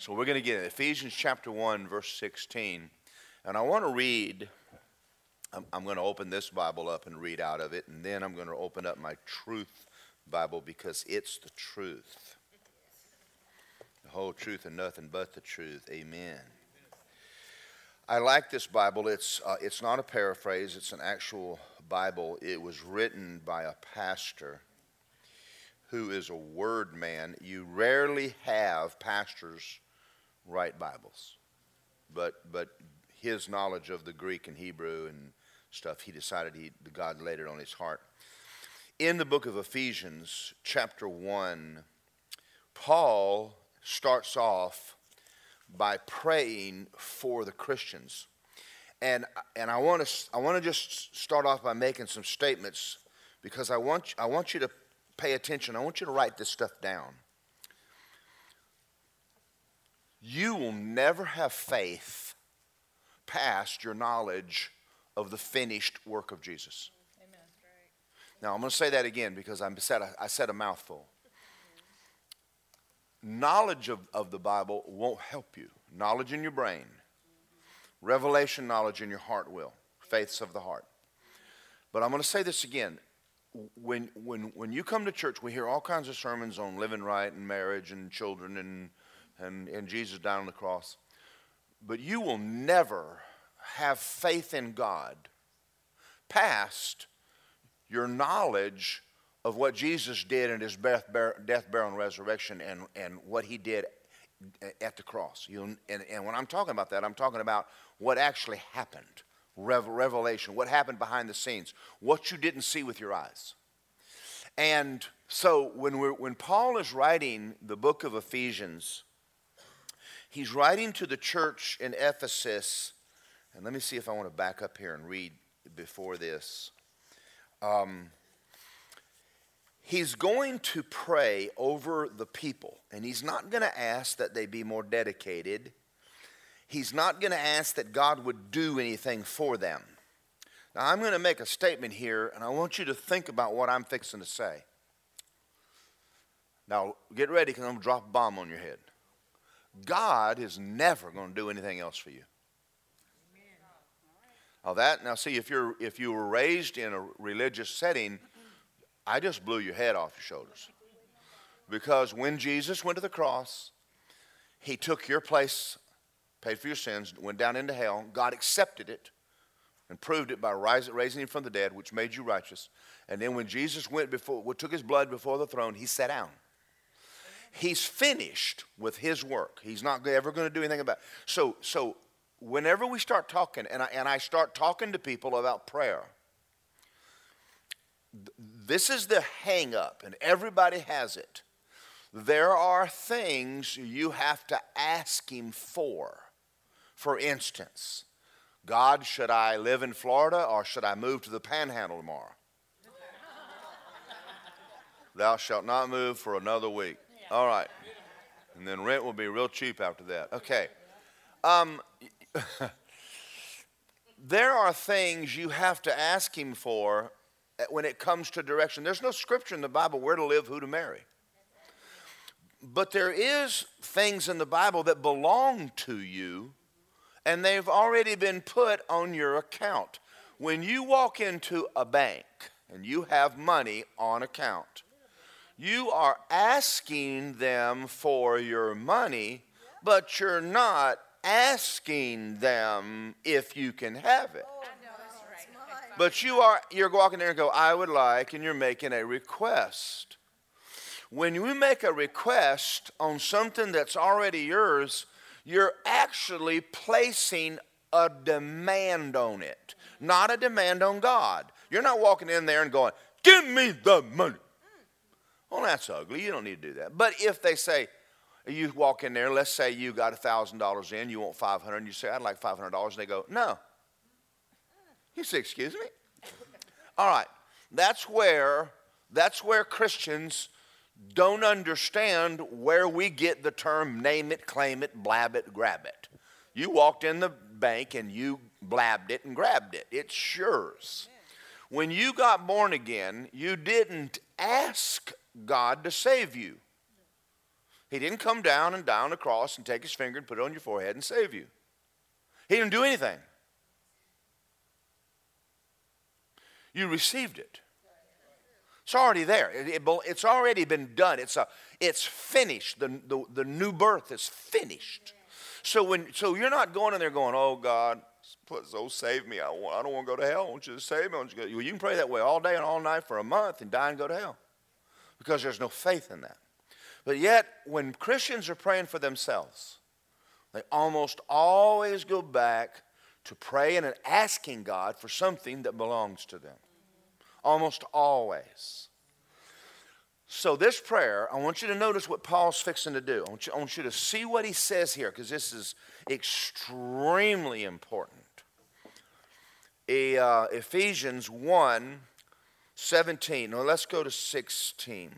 So we're going to get in Ephesians chapter 1, verse 16. And I want to read, I'm, I'm going to open this Bible up and read out of it, and then I'm going to open up my truth Bible because it's the truth. The whole truth and nothing but the truth. Amen. I like this Bible. It's, uh, it's not a paraphrase, it's an actual Bible. It was written by a pastor who is a word man. You rarely have pastors write Bibles, but, but his knowledge of the Greek and Hebrew and stuff, he decided he, God laid it on his heart. In the book of Ephesians, chapter 1, Paul starts off by praying for the Christians. And, and I want to I want to just start off by making some statements because I want, I want you to pay attention. I want you to write this stuff down. You will never have faith past your knowledge of the finished work of Jesus. Amen. Now, I'm going to say that again because I said, I said a mouthful. Knowledge of, of the Bible won't help you. Knowledge in your brain, revelation knowledge in your heart will, faiths of the heart. But I'm going to say this again. When, when, when you come to church, we hear all kinds of sermons on living right and marriage and children and and, and Jesus died on the cross. But you will never have faith in God past your knowledge of what Jesus did in his death, burial, and resurrection and, and what he did at the cross. You, and, and when I'm talking about that, I'm talking about what actually happened revelation, what happened behind the scenes, what you didn't see with your eyes. And so when, we're, when Paul is writing the book of Ephesians, He's writing to the church in Ephesus. And let me see if I want to back up here and read before this. Um, he's going to pray over the people, and he's not going to ask that they be more dedicated. He's not going to ask that God would do anything for them. Now, I'm going to make a statement here, and I want you to think about what I'm fixing to say. Now, get ready because I'm going to drop a bomb on your head. God is never going to do anything else for you. Now that now see if you're if you were raised in a religious setting, I just blew your head off your shoulders. Because when Jesus went to the cross, he took your place, paid for your sins, went down into hell. God accepted it and proved it by raising him from the dead, which made you righteous. And then when Jesus went before, took his blood before the throne, he sat down he's finished with his work. He's not ever going to do anything about it. So, so whenever we start talking, and I, and I start talking to people about prayer, this is the hang up, and everybody has it. There are things you have to ask Him for. For instance, God, should I live in Florida or should I move to the panhandle tomorrow? Thou shalt not move for another week. All right. And then rent will be real cheap after that. Okay. Um, there are things you have to ask Him for when it comes to direction. There's no scripture in the Bible where to live, who to marry. But there is things in the Bible that belong to you, and they've already been put on your account. When you walk into a bank and you have money on account, you are asking them for your money, but you're not asking them if you can have it. But you are you're walking there and go, I would like, and you're making a request. When you make a request on something that's already yours, you're actually placing a demand on it, not a demand on God. You're not walking in there and going, Give me the money. Well, that's ugly. You don't need to do that. But if they say, you walk in there, let's say you got $1,000 in, you want 500 and you say, I'd like $500, and they go, no. You say, excuse me? All right. That's where, that's where Christians don't understand where we get the term name it, claim it, blab it, grab it. You walked in the bank and you blabbed it and grabbed it. It's yours. When you got born again, you didn't ask God to save you. He didn't come down and down the cross and take his finger and put it on your forehead and save you. He didn't do anything. You received it. It's already there. It, it, it's already been done. It's, a, it's finished. The, the, the new birth is finished. So, when, so you're not going in there going, oh, God, please, oh, save me. I, want, I don't want to go to hell. I want you to save me. You, well, you can pray that way all day and all night for a month and die and go to hell because there's no faith in that. But yet, when Christians are praying for themselves, they almost always go back to praying and asking God for something that belongs to them. Almost always. So, this prayer, I want you to notice what Paul's fixing to do. I want you, I want you to see what he says here because this is extremely important. A, uh, Ephesians 1 17. Now, let's go to 16.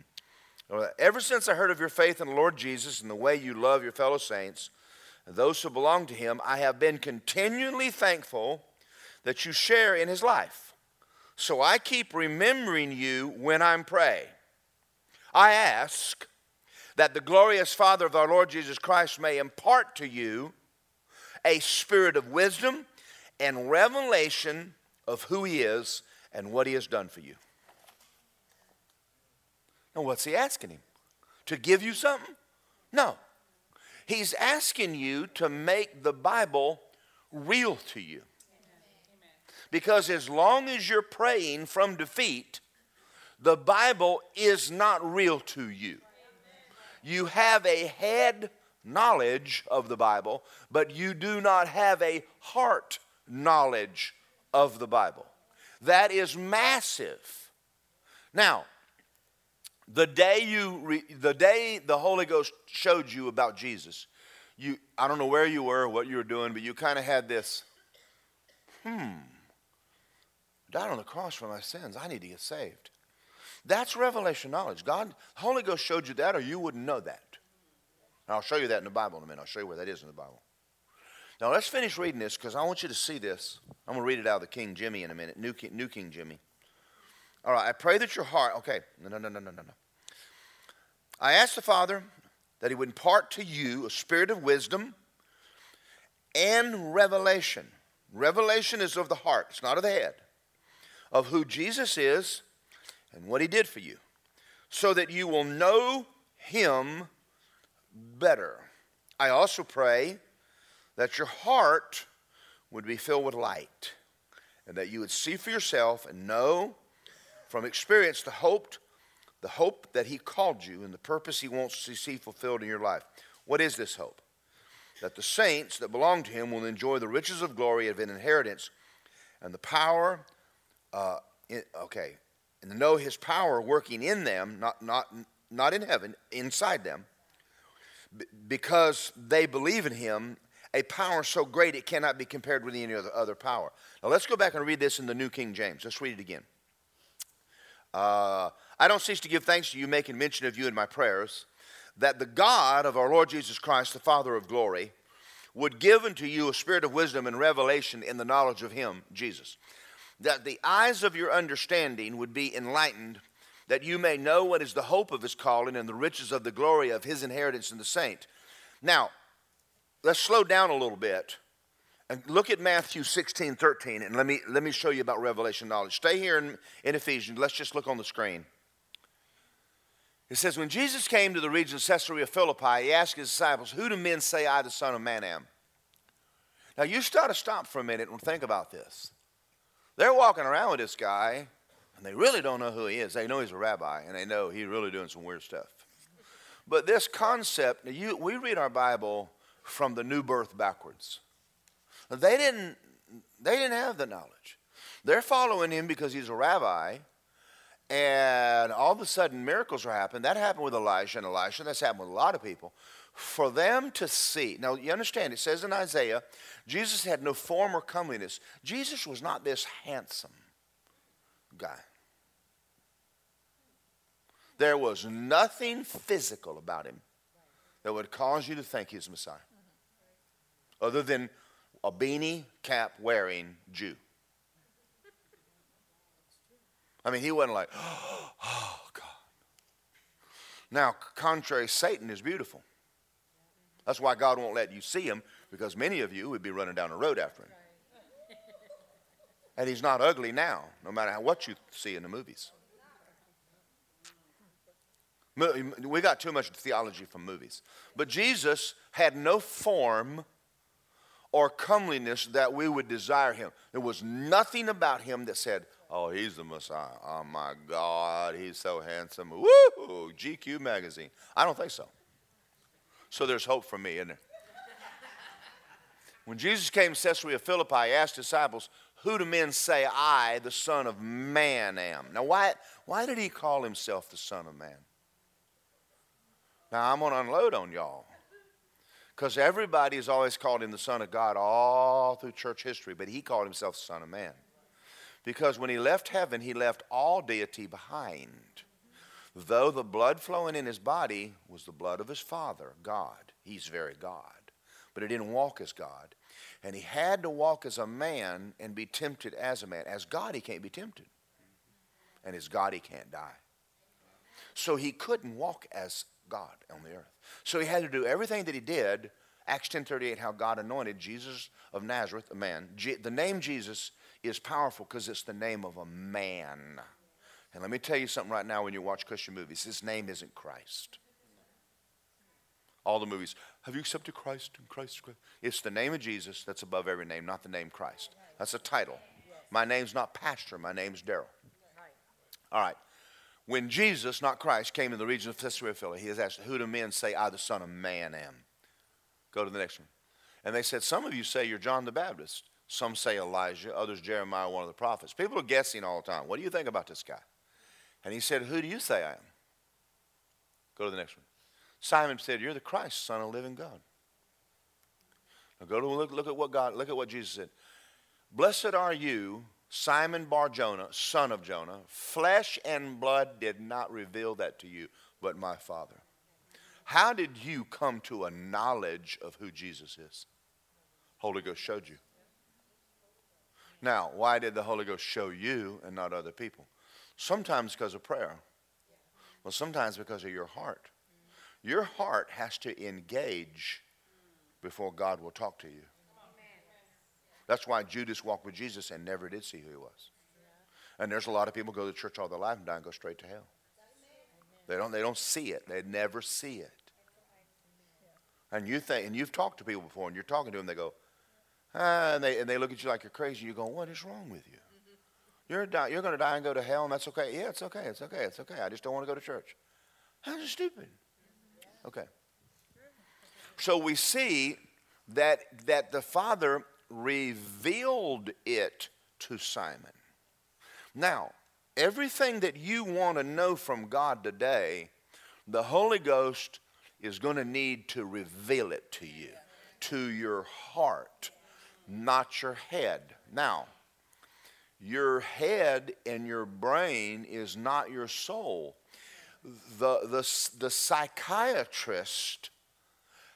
Ever since I heard of your faith in the Lord Jesus and the way you love your fellow saints, those who belong to him, I have been continually thankful that you share in his life. So I keep remembering you when I pray. I ask that the glorious Father of our Lord Jesus Christ may impart to you a spirit of wisdom and revelation of who he is and what he has done for you. Now, what's he asking him? To give you something? No. He's asking you to make the Bible real to you. Because as long as you're praying from defeat, the Bible is not real to you. You have a head knowledge of the Bible, but you do not have a heart knowledge of the Bible. That is massive. Now, the day you re, the day the Holy Ghost showed you about Jesus, you I don't know where you were, what you were doing, but you kind of had this, hmm, died on the cross for my sins. I need to get saved. That's revelation knowledge. God, Holy Ghost showed you that, or you wouldn't know that. And I'll show you that in the Bible in a minute. I'll show you where that is in the Bible. Now let's finish reading this because I want you to see this. I'm going to read it out of the King Jimmy in a minute, New King, New King Jimmy. All right, I pray that your heart, okay, no, no, no, no, no, no. I ask the Father that He would impart to you a spirit of wisdom and revelation. Revelation is of the heart, it's not of the head, of who Jesus is and what He did for you, so that you will know Him better. I also pray that your heart would be filled with light and that you would see for yourself and know from experience the hope, the hope that He called you and the purpose He wants to see fulfilled in your life. What is this hope? That the saints that belong to Him will enjoy the riches of glory of an inheritance and the power, uh, in, okay, and know His power working in them, not, not, not in heaven, inside them, because they believe in Him a power so great it cannot be compared with any other, other power. Now let's go back and read this in the New King James. Let's read it again. Uh, I don't cease to give thanks to you, making mention of you in my prayers, that the God of our Lord Jesus Christ, the Father of glory, would give unto you a spirit of wisdom and revelation in the knowledge of Him, Jesus. That the eyes of your understanding would be enlightened, that you may know what is the hope of His calling and the riches of the glory of His inheritance in the saint. Now, let's slow down a little bit and look at Matthew 16, 13, and let me, let me show you about revelation knowledge. Stay here in, in Ephesians. Let's just look on the screen. It says, When Jesus came to the region of Caesarea Philippi, he asked his disciples, Who do men say I, the Son of Man, am? Now, you start to stop for a minute and think about this. They're walking around with this guy, and they really don't know who he is. They know he's a rabbi, and they know he's really doing some weird stuff. But this concept, you, we read our Bible from the new birth backwards. They didn't, they didn't have the knowledge. They're following him because he's a rabbi, and all of a sudden miracles are happening. That happened with Elijah and Elisha. That's happened with a lot of people. For them to see, now you understand, it says in Isaiah, Jesus had no form or comeliness. Jesus was not this handsome guy. There was nothing physical about him that would cause you to think he's Messiah, other than a beanie cap wearing Jew. I mean, he wasn't like, oh, God. Now, contrary, Satan is beautiful. That's why God won't let you see him, because many of you would be running down the road after him. And he's not ugly now, no matter how, what you see in the movies. We got too much theology from movies. But Jesus had no form or comeliness that we would desire him. There was nothing about him that said, Oh, he's the Messiah. Oh my God, he's so handsome. Woo! GQ magazine. I don't think so. So there's hope for me, isn't there? when Jesus came to Caesarea Philippi, he asked disciples, Who do men say I, the Son of Man, am? Now, why, why did he call himself the Son of Man? Now, I'm going to unload on y'all. Because everybody has always called him the Son of God all through church history, but he called himself the Son of Man. Because when he left heaven, he left all deity behind. Though the blood flowing in his body was the blood of his Father, God. He's very God. But he didn't walk as God. And he had to walk as a man and be tempted as a man. As God, he can't be tempted. And as God, he can't die. So he couldn't walk as God on the earth. So he had to do everything that he did. Acts 10:38, how God anointed Jesus of Nazareth, a man. the name Jesus is powerful because it's the name of a man. And let me tell you something right now when you watch Christian movies his name isn't Christ. All the movies, have you accepted Christ and Christ, Christ? It's the name of Jesus that's above every name, not the name Christ. That's a title. My name's not Pastor, my name's Daryl. All right. When Jesus, not Christ, came in the region of Caesarea Philippi, he asked, Who do men say I, the Son of Man, am? Go to the next one. And they said, Some of you say you're John the Baptist. Some say Elijah, others Jeremiah, one of the prophets. People are guessing all the time. What do you think about this guy? And he said, Who do you say I am? Go to the next one. Simon said, You're the Christ, Son of living God. Now go to look, look at what God, look at what Jesus said. Blessed are you, Simon Bar Jonah, son of Jonah. Flesh and blood did not reveal that to you, but my Father. How did you come to a knowledge of who Jesus is? Holy Ghost showed you. Now, why did the Holy Ghost show you and not other people? Sometimes because of prayer. Well, sometimes because of your heart. Your heart has to engage before God will talk to you. That's why Judas walked with Jesus and never did see who he was. And there's a lot of people go to church all their life and die and go straight to hell. They don't, they don't see it. They never see it. And you think, and you've talked to people before, and you're talking to them, they go, Ah, and, they, and they look at you like you're crazy. You're going, what is wrong with you? You're, die, you're going to die and go to hell, and that's okay. Yeah, it's okay. It's okay. It's okay. I just don't want to go to church. That's stupid. Okay. So we see that, that the Father revealed it to Simon. Now, everything that you want to know from God today, the Holy Ghost is going to need to reveal it to you, to your heart not your head. Now, your head and your brain is not your soul. The, the, the psychiatrist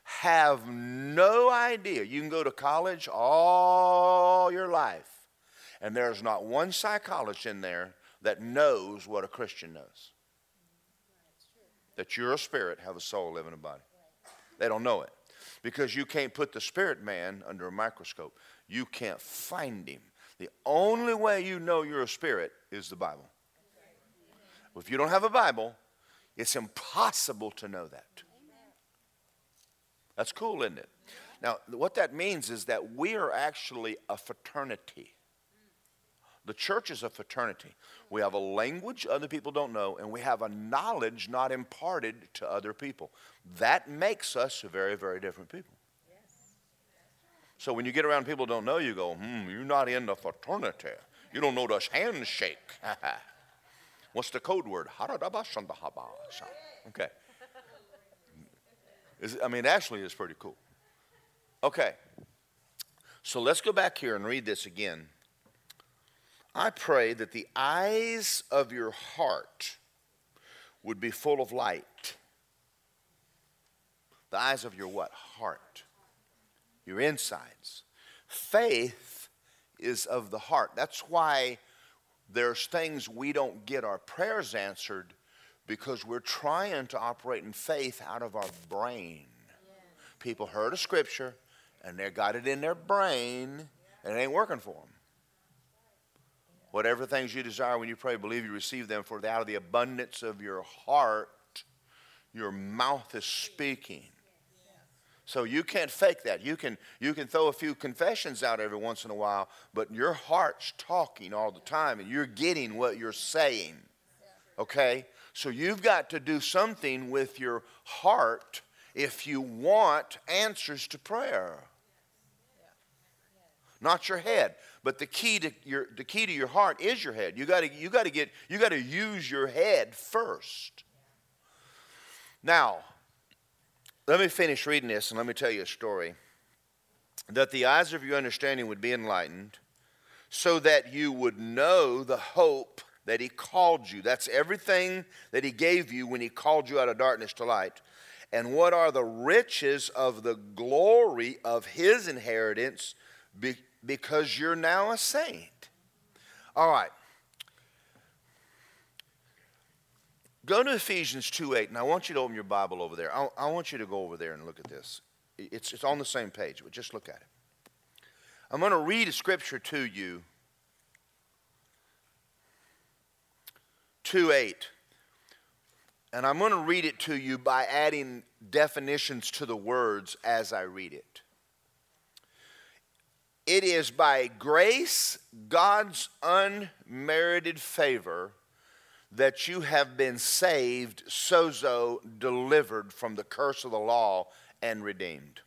have no idea. You can go to college all your life, and there's not one psychologist in there that knows what a Christian knows. That you're a spirit, have a soul, live in a body. They don't know it because you can't put the spirit man under a microscope. You can't find him. The only way you know you're a spirit is the Bible. If you don't have a Bible, it's impossible to know that. That's cool, isn't it? Now, what that means is that we are actually a fraternity. The church is a fraternity. We have a language other people don't know, and we have a knowledge not imparted to other people. That makes us very, very different people. So when you get around people don't know, you go, hmm, you're not in the fraternity. You don't know the handshake. What's the code word? Okay. I mean, actually, it's pretty cool. Okay. So let's go back here and read this again. I pray that the eyes of your heart would be full of light. The eyes of your what? Heart. Your insides. Faith is of the heart. That's why there's things we don't get our prayers answered because we're trying to operate in faith out of our brain. People heard a scripture and they got it in their brain and it ain't working for them. Whatever things you desire when you pray, believe you receive them, for out of the abundance of your heart, your mouth is speaking. So you can't fake that. You can, you can throw a few confessions out every once in a while, but your heart's talking all the time and you're getting what you're saying. Okay? So you've got to do something with your heart if you want answers to prayer. Not your head, but the key to your the key to your heart is your head. You got to you got to get you got to use your head first. Now, let me finish reading this and let me tell you a story. That the eyes of your understanding would be enlightened, so that you would know the hope that He called you. That's everything that He gave you when He called you out of darkness to light. And what are the riches of the glory of His inheritance because you're now a saint? All right. Go to Ephesians 2 8, and I want you to open your Bible over there. I, I want you to go over there and look at this. It's, it's on the same page, but just look at it. I'm going to read a scripture to you 2 8. And I'm going to read it to you by adding definitions to the words as I read it. It is by grace, God's unmerited favor that you have been saved, sozo, delivered from the curse of the law, and redeemed.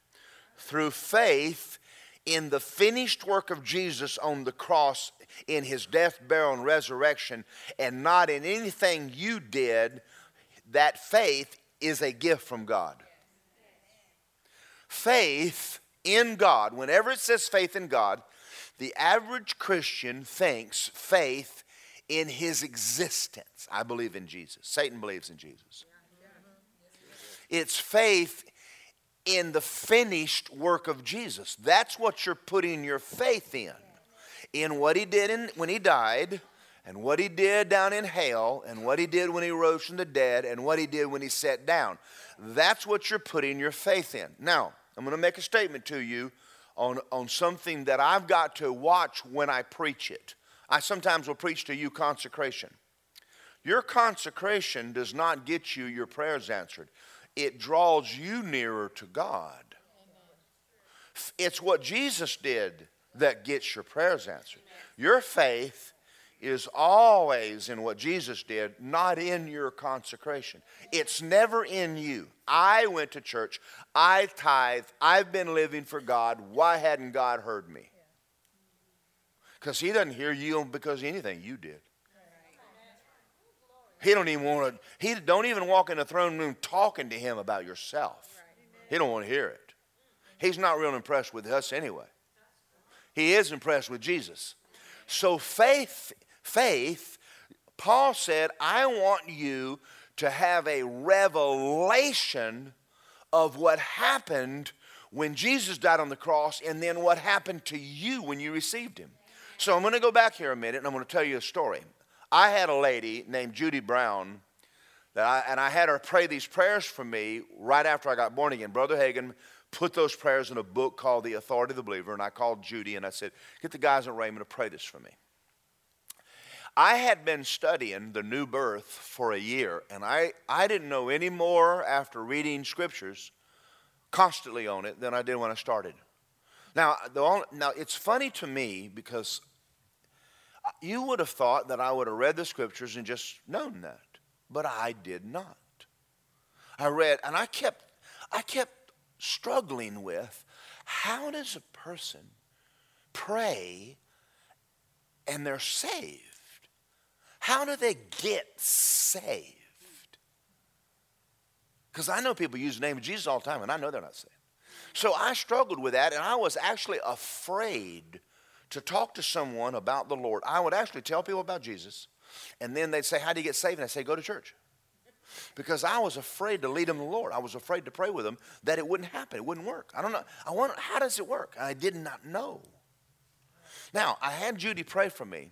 Through faith in the finished work of Jesus on the cross, in his death, burial, and resurrection, and not in anything you did, that faith is a gift from God. Faith in God, whenever it says faith in God, the average Christian thinks faith in his existence. I believe in Jesus. Satan believes in Jesus. It's faith in the finished work of Jesus. That's what you're putting your faith in. In what he did in, when he died, and what he did down in hell, and what he did when he rose from the dead, and what he did when he sat down. That's what you're putting your faith in. Now, I'm going to make a statement to you on, on something that I've got to watch when I preach it. I sometimes will preach to you consecration. Your consecration does not get you your prayers answered, it draws you nearer to God. It's what Jesus did that gets your prayers answered. Your faith is always in what Jesus did, not in your consecration. It's never in you. I went to church, I tithe, I've been living for God. Why hadn't God heard me? Because he doesn't hear you because anything you did. He don't even want to, he don't even walk in the throne room talking to him about yourself. He don't want to hear it. He's not real impressed with us anyway. He is impressed with Jesus. So faith, faith, Paul said, I want you to have a revelation of what happened when Jesus died on the cross and then what happened to you when you received him. So I'm going to go back here a minute and I'm going to tell you a story. I had a lady named Judy Brown that I, and I had her pray these prayers for me right after I got born again. Brother Hagin put those prayers in a book called The Authority of the Believer, and I called Judy and I said, Get the guys in Rhema to pray this for me. I had been studying the new birth for a year, and I, I didn't know any more after reading scriptures constantly on it than I did when I started. Now, the only, now it's funny to me because uh, you would have thought that I would have read the scriptures and just known that, but I did not. I read, and I kept, I kept struggling with how does a person pray and they're saved? How do they get saved? Because I know people use the name of Jesus all the time, and I know they're not saved. So I struggled with that, and I was actually afraid to talk to someone about the Lord. I would actually tell people about Jesus, and then they'd say, How do you get saved? And I'd say, Go to church. Because I was afraid to lead them to the Lord. I was afraid to pray with them that it wouldn't happen. It wouldn't work. I don't know. I wonder, how does it work? I did not know. Now, I had Judy pray for me,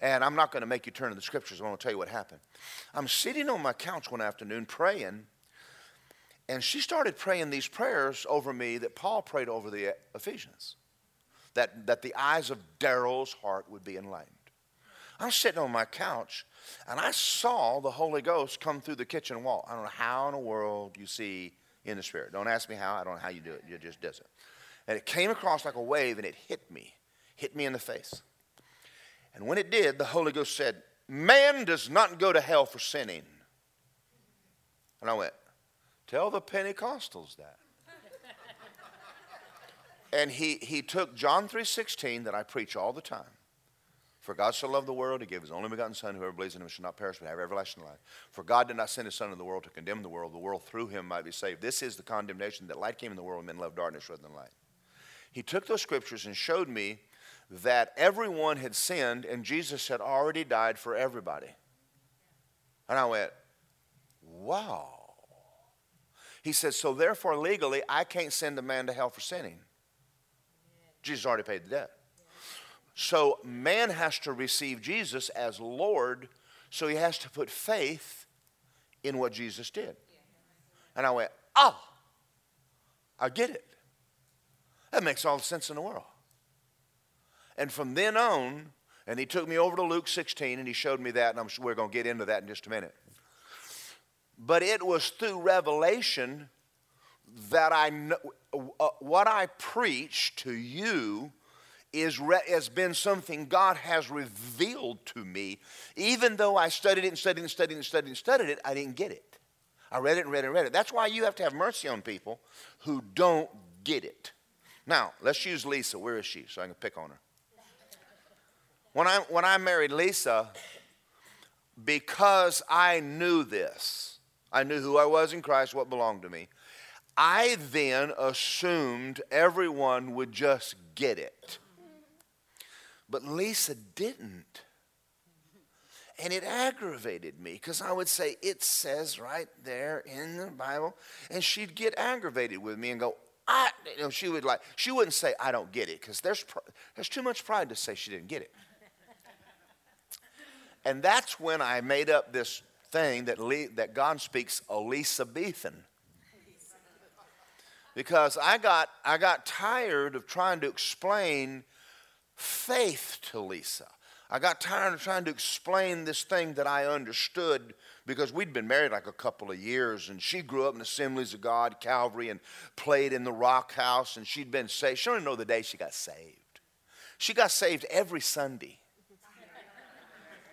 And I'm not going to make you turn to the scriptures. I'm going to tell you what happened. I'm sitting on my couch one afternoon praying, and she started praying these prayers over me that Paul prayed over the Ephesians that, that the eyes of Daryl's heart would be enlightened. I'm sitting on my couch, and I saw the Holy Ghost come through the kitchen wall. I don't know how in the world you see in the Spirit. Don't ask me how. I don't know how you do it. It just does it. And it came across like a wave, and it hit me, hit me in the face. And when it did, the Holy Ghost said, Man does not go to hell for sinning. And I went, Tell the Pentecostals that. and he, he took John 3.16 that I preach all the time. For God so loved the world, he gave his only begotten Son, whoever believes in him shall not perish but have everlasting life. For God did not send his Son into the world to condemn the world, the world through him might be saved. This is the condemnation that light came in the world, and men loved darkness rather than light. He took those scriptures and showed me that everyone had sinned and Jesus had already died for everybody. And I went, wow. He said, so therefore, legally, I can't send a man to hell for sinning. Jesus already paid the debt. So man has to receive Jesus as Lord, so he has to put faith in what Jesus did. And I went, oh, I get it. That makes all the sense in the world. And from then on, and he took me over to Luke 16 and he showed me that, and I'm sure we're going to get into that in just a minute. But it was through revelation that I know, uh, what I preach to you is re- has been something God has revealed to me. Even though I studied it and studied and studied and studied and studied it, I didn't get it. I read it and read it and read it. That's why you have to have mercy on people who don't get it. Now, let's use Lisa. Where is she? So I can pick on her. When I, when I married Lisa, because I knew this, I knew who I was in Christ, what belonged to me, I then assumed everyone would just get it. But Lisa didn't. And it aggravated me because I would say, it says right there in the Bible. And she'd get aggravated with me and go, I, you know, she would like, she wouldn't say, I don't get it because there's, there's too much pride to say she didn't get it. And that's when I made up this thing that, Le- that God speaks Elizabethan. Because I got, I got tired of trying to explain faith to Lisa. I got tired of trying to explain this thing that I understood because we'd been married like a couple of years and she grew up in Assemblies of God, Calvary, and played in the Rock House and she'd been saved. She don't know the day she got saved. She got saved every Sunday.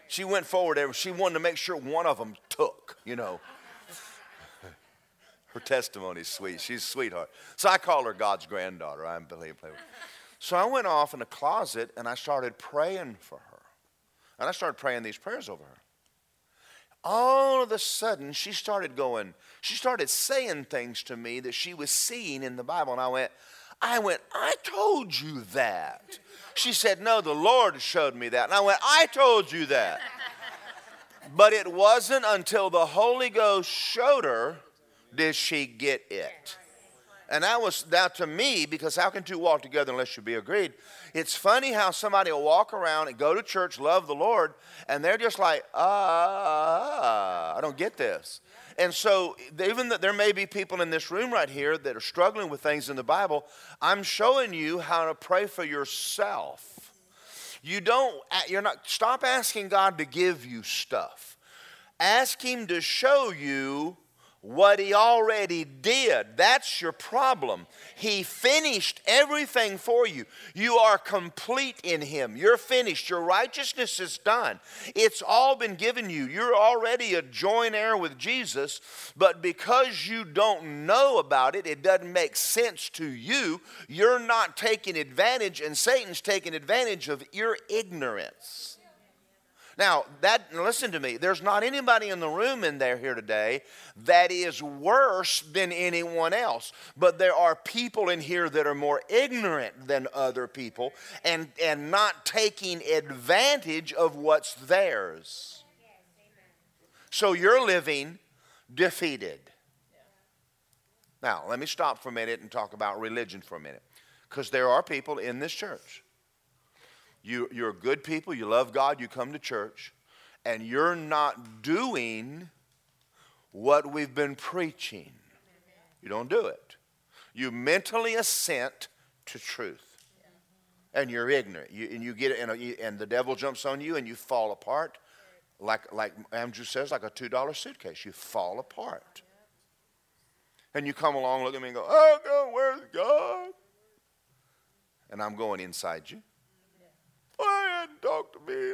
She went forward there. She wanted to make sure one of them took, you know. Her testimony's sweet. She's a sweetheart. So I call her God's granddaughter. I'm believe. So I went off in a closet and I started praying for her. And I started praying these prayers over her. All of a sudden, she started going, she started saying things to me that she was seeing in the Bible. And I went, I went, I told you that. She said, No, the Lord showed me that. And I went, I told you that. But it wasn't until the Holy Ghost showed her did she get it. And that was now to me, because how can two walk together unless you be agreed? It's funny how somebody will walk around and go to church, love the Lord, and they're just like, ah, I don't get this. And so, even that there may be people in this room right here that are struggling with things in the Bible, I'm showing you how to pray for yourself. You don't, you're not, stop asking God to give you stuff. Ask Him to show you what he already did. That's your problem. He finished everything for you. You are complete in him. You're finished. Your righteousness is done. It's all been given you. You're already a joint heir with Jesus, but because you don't know about it, it doesn't make sense to you. You're not taking advantage, and Satan's taking advantage of your ignorance. Now, that listen to me. There's not anybody in the room in there here today that is worse than anyone else. But there are people in here that are more ignorant than other people and, and not taking advantage of what's theirs. So you're living defeated. Now, let me stop for a minute and talk about religion for a minute. Because there are people in this church you, you're good people, you love God, you come to church, and you're not doing what we've been preaching. You don't do it. You mentally assent to truth. And you're ignorant. You, and you get it, and, uh, and the devil jumps on you, and you fall apart. Like, like Andrew says, like a $2 suitcase. You fall apart. And you come along, look at me, and go, Oh, God, where's God? And I'm going inside you. Why hadn't talked to me?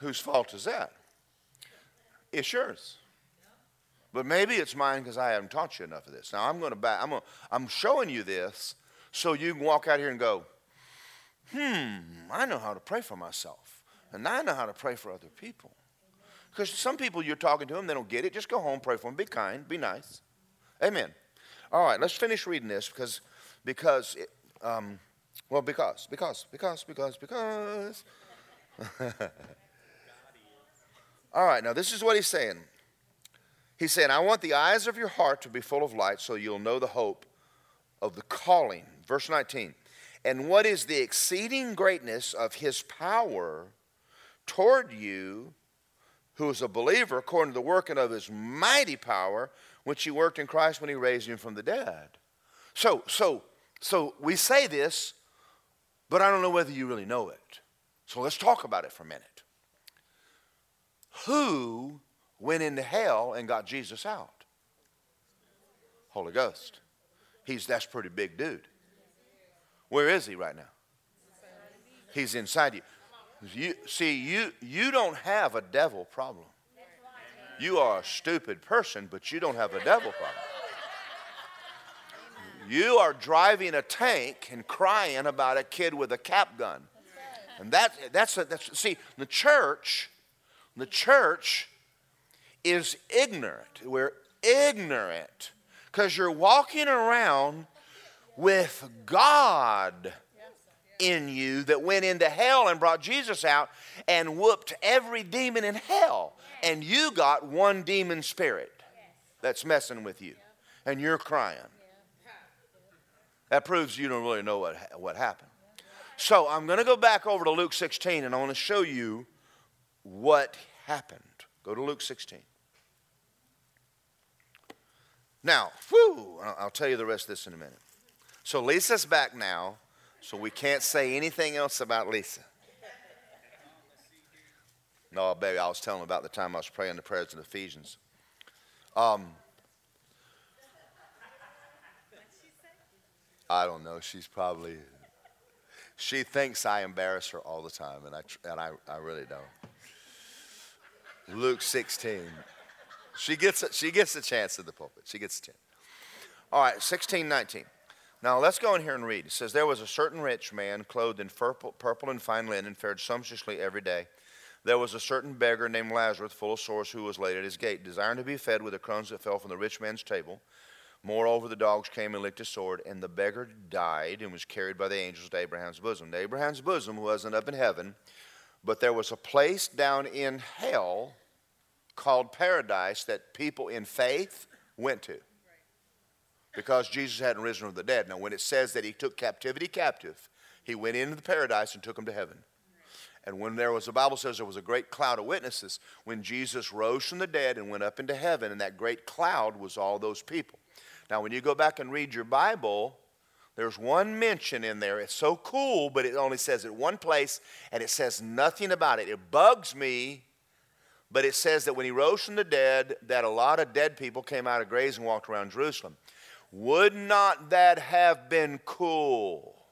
Whose fault is that? It's yours. But maybe it's mine because I haven't taught you enough of this. Now I'm going to back. I'm, going I'm showing you this so you can walk out here and go, hmm, I know how to pray for myself, and I know how to pray for other people. Because some people you're talking to them, they don't get it. Just go home, pray for them, be kind, be nice. Amen. All right, let's finish reading this because, because, it, um, well, because, because, because, because, because. All right, now this is what he's saying. He's saying, I want the eyes of your heart to be full of light so you'll know the hope of the calling. Verse 19. And what is the exceeding greatness of his power toward you, who is a believer, according to the working of his mighty power, which he worked in Christ when he raised him from the dead? So, so, so we say this, but I don't know whether you really know it. So let's talk about it for a minute who went into hell and got Jesus out? Holy Ghost. He's that's pretty big dude. Where is he right now? He's inside you. You see, you you don't have a devil problem. You are a stupid person, but you don't have a devil problem. You are driving a tank and crying about a kid with a cap gun. And that, that's, a, that's, see, the church the church is ignorant. We're ignorant because you're walking around with God in you that went into hell and brought Jesus out and whooped every demon in hell. And you got one demon spirit that's messing with you. And you're crying. That proves you don't really know what, what happened. So I'm going to go back over to Luke 16 and I want to show you what happened. Go to Luke 16. Now, whew, I'll tell you the rest of this in a minute. So Lisa's back now, so we can't say anything else about Lisa. No, baby, I was telling about the time I was praying the prayers in Ephesians. Um, I don't know. She's probably, she thinks I embarrass her all the time, and I, and I, I really don't. Luke 16. She gets a, she gets a chance in the pulpit. She gets a chance. All right, 16, 19. Now let's go in here and read. It says, There was a certain rich man clothed in purple, purple and fine linen, fared sumptuously every day. There was a certain beggar named Lazarus, full of sores, who was laid at his gate, desiring to be fed with the crumbs that fell from the rich man's table. Moreover, the dogs came and licked his sword, and the beggar died and was carried by the angels to Abraham's bosom. To Abraham's bosom wasn't up in heaven, but there was a place down in hell called paradise that people in faith went to because Jesus hadn't risen from the dead. Now, when it says that he took captivity captive, he went into the paradise and took them to heaven. And when there was, the Bible says there was a great cloud of witnesses when Jesus rose from the dead and went up into heaven, and that great cloud was all those people. Now, when you go back and read your Bible, there's one mention in there. It's so cool, but it only says it one place and it says nothing about it. It bugs me, but it says that when he rose from the dead, that a lot of dead people came out of graves and walked around Jerusalem. Would not that have been cool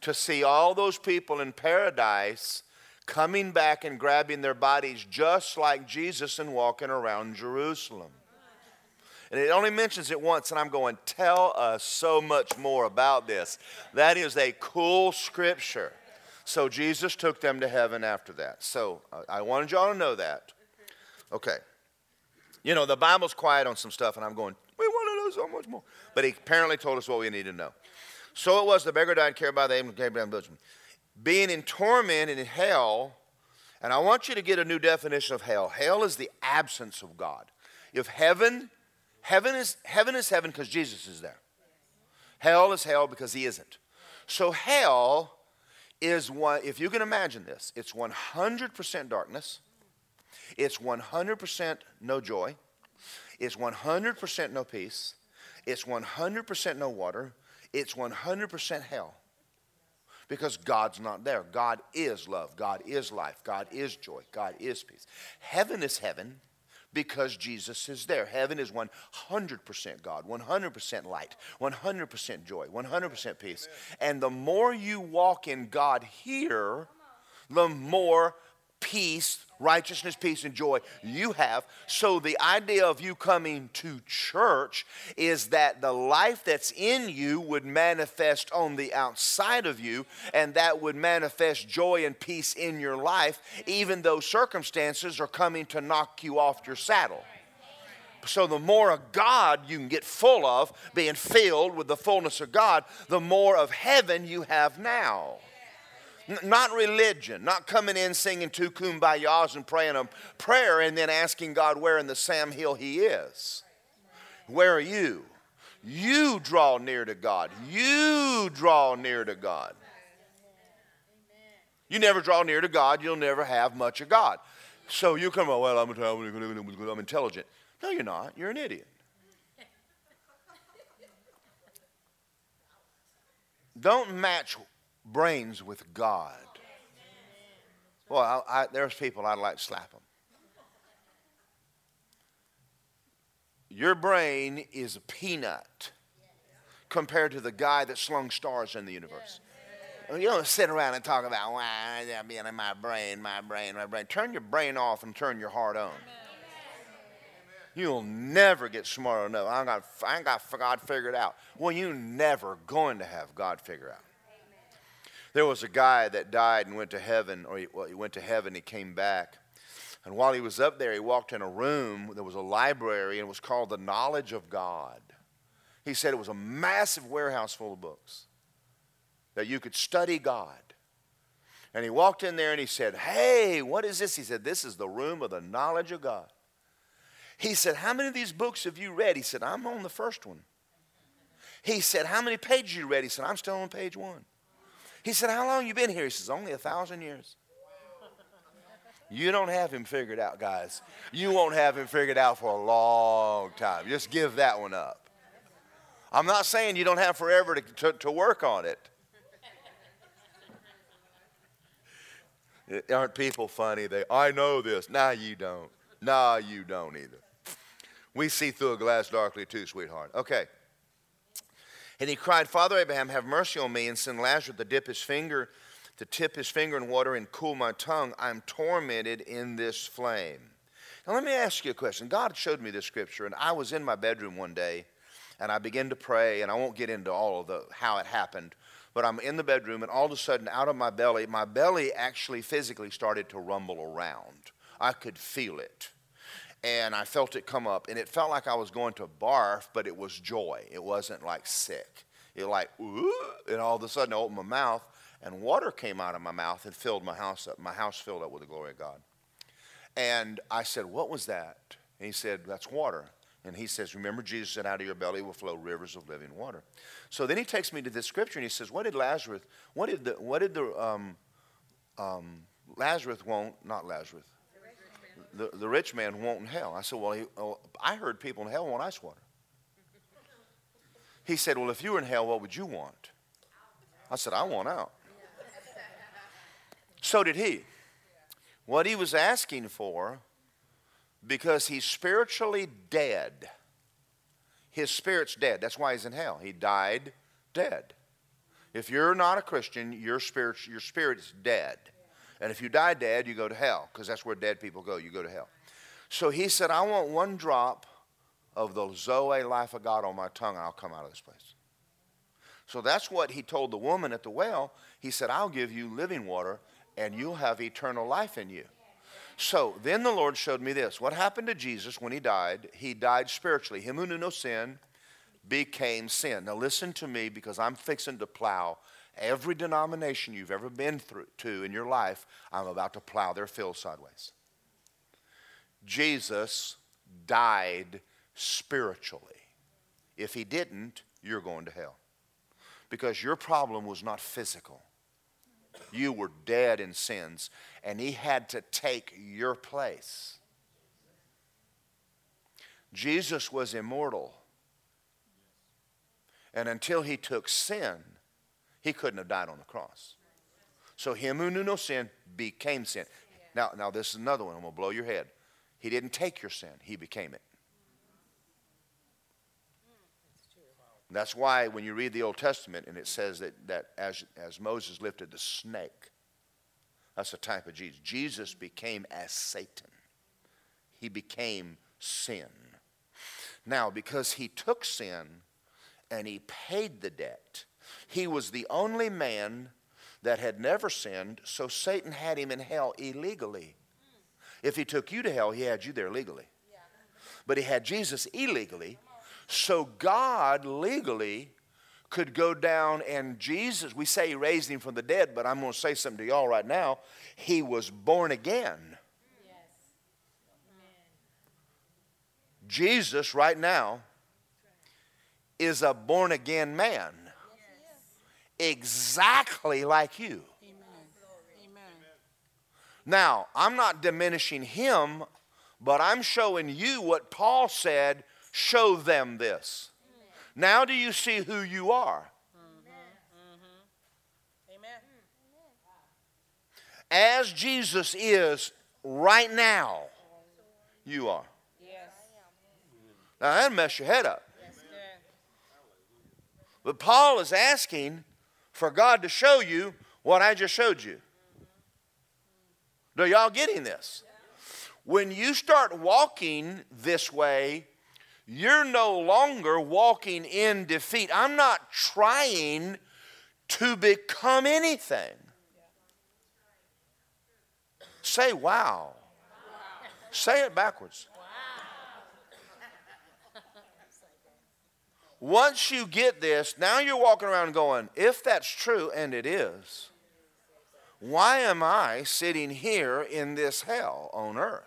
to see all those people in paradise coming back and grabbing their bodies just like Jesus and walking around Jerusalem? And it only mentions it once, and I'm going, tell us so much more about this. That is a cool scripture. So Jesus took them to heaven after that. So uh, I wanted y'all to know that. Okay. You know, the Bible's quiet on some stuff, and I'm going, we want to know so much more. But he apparently told us what we need to know. So it was the beggar died, carried by the angel, bosom. Being in torment and in hell, and I want you to get a new definition of hell. Hell is the absence of God. If heaven Heaven is heaven is heaven because Jesus is there. Hell is hell because he isn't. So hell is one, if you can imagine this, it's 100% darkness, it's 100% no joy, it's 100% no peace, it's 100% no water, it's 100% hell. Because God's not there. God is love. God is life. God is joy. God is peace. Heaven is heaven because Jesus is there. Heaven is 100% God, 100% light, 100% joy, 100% peace. And the more you walk in God here, the more peace, righteousness, peace, and joy you have. So, the idea of you coming to church is that the life that's in you would manifest on the outside of you, and that would manifest joy and peace in your life, even though circumstances are coming to knock you off your saddle. So, the more of God you can get full of, being filled with the fullness of God, the more of heaven you have now. Not religion, not coming in singing two kumbayas and praying a prayer and then asking God where in the Sam Hill He is. Where are you? You draw near to God. You draw near to God. You never draw near to God, you'll never have much of God. So you come, out, well, I'm, I'm intelligent. No, you're not. You're an idiot. Don't match brains with God. Well, I, I, there's people I'd like to slap them. Your brain is a peanut compared to the guy that slung stars in the universe. You don't sit around and talk about, why well, being in my brain, my brain, my brain. Turn your brain off and turn your heart on. You'll never get smart enough. I ain't got, I got God figured out. Well, you never going to have God figured out. There was a guy that died and went to heaven, or he, well, he went to heaven, he came back. And while he was up there, he walked in a room. There was a library, and it was called The Knowledge of God. He said it was a massive warehouse full of books that you could study God. And he walked in there and he said, Hey, what is this? He said, This is the room of the knowledge of God. He said, How many of these books have you read? He said, I'm on the first one. He said, How many pages you read? He said, I'm still on page one. He said, How long you been here? He says, Only a thousand years. You don't have him figured out, guys. You won't have him figured out for a long time. Just give that one up. I'm not saying you don't have forever to, to, to work on it. Eh, aren't people funny? They, I know this. Nah, you don't. Nah, you don't either. We see through a glass darkly too, sweetheart. Okay. And he cried, Father Abraham, have mercy on me and send Lazarus to dip his finger, to tip his finger in water and cool my tongue. I'm tormented in this flame. Now, let me ask you a question. God showed me this scripture, and I was in my bedroom one day, and I began to pray, and I won't get into all of the how it happened, but I'm in the bedroom, and all of a sudden, out of my belly, my belly actually physically started to rumble around. I could feel it and I felt it come up, and it felt like I was going to barf, but it was joy. It wasn't like sick. It like, ooh, and all of a sudden I opened my mouth, and water came out of my mouth and filled my house up. My house filled up with the glory of God. And I said, What was that? And he said, That's water. And he says, Remember, Jesus said, Out of your belly will flow rivers of living water. So then he takes me to this scripture and he says, What did Lazarus, what did the, what did the, um, um, Lazarus want, not Lazarus, the, the rich man won't in hell. I said, Well, he, oh, I heard people in hell want ice water. He said, Well, if you were in hell, what would you want? I said, I want out. So did he. What he was asking for, because he's spiritually dead, his spirit's dead. That's why he's in hell. He died dead. If you're not a Christian, your spirit, your spirit is dead. And if you die dead, you go to hell, because that's where dead people go. You go to hell. So he said, I want one drop of the Zoe life of God on my tongue, and I'll come out of this place. So that's what he told the woman at the well. He said, I'll give you living water, and you'll have eternal life in you. So then the Lord showed me this. What happened to Jesus when he died? He died spiritually. Him who knew no sin became sin. Now listen to me because I'm fixing to plow Every denomination you've ever been through to in your life, I'm about to plow their field sideways. Jesus died spiritually. If he didn't, you're going to hell. Because your problem was not physical. You were dead in sins, and He had to take your place. Jesus was immortal. And until He took sin, He couldn't have died on the cross. So Him who knew no sin became sin. Now, now this is another one. I'm to blow your head. He didn't take your sin, He became it. That's why when you read the Old Testament and it says that, that as, as Moses lifted the snake, that's a type of Jesus. Jesus became as Satan, he became sin. Now, because he took sin and he paid the debt, he was the only man that had never sinned, so Satan had him in hell illegally. If he took you to hell, he had you there legally. But he had Jesus illegally so God legally could go down and Jesus, we say he raised him from the dead, but I'm going to say something to y'all right now. He was born again. Jesus, right now, is a born again man. Exactly like you. Now, I'm not diminishing him, but I'm showing you what Paul said show them this. Now do you see who you are? As Jesus is right now, you are. Now that'll mess your head up. But Paul is asking for God to show you what I just showed you. Are y'all getting this? When you start walking this way, you're no longer walking in defeat. I'm not trying to become anything. Say wow. Say it backwards. Once you get this, now you're walking around going, if that's true, and it is, why am I sitting here in this hell on earth?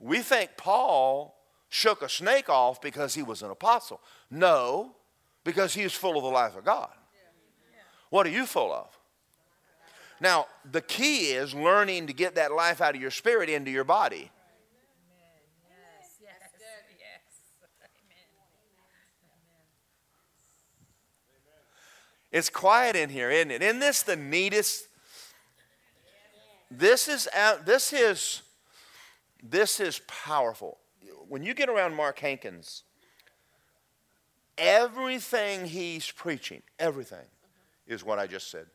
We think Paul shook a snake off because he was an apostle. No, because he was full of the life of God. What are you full of? Now, the key is learning to get that life out of your spirit into your body. It's quiet in here, isn't it? Isn't this the neatest? This is uh, this is this is powerful. When you get around Mark Hankins, everything he's preaching, everything, is what I just said.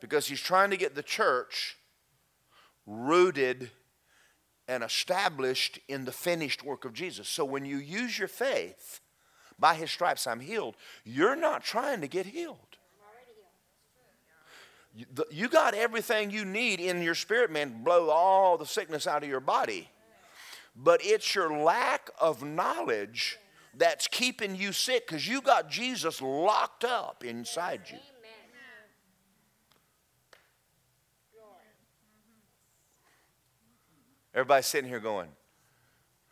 Because he's trying to get the church rooted and established in the finished work of Jesus. So when you use your faith, by his stripes I'm healed, you're not trying to get healed. You got everything you need in your spirit, man, to blow all the sickness out of your body. But it's your lack of knowledge that's keeping you sick because you got Jesus locked up inside you. Everybody's sitting here going,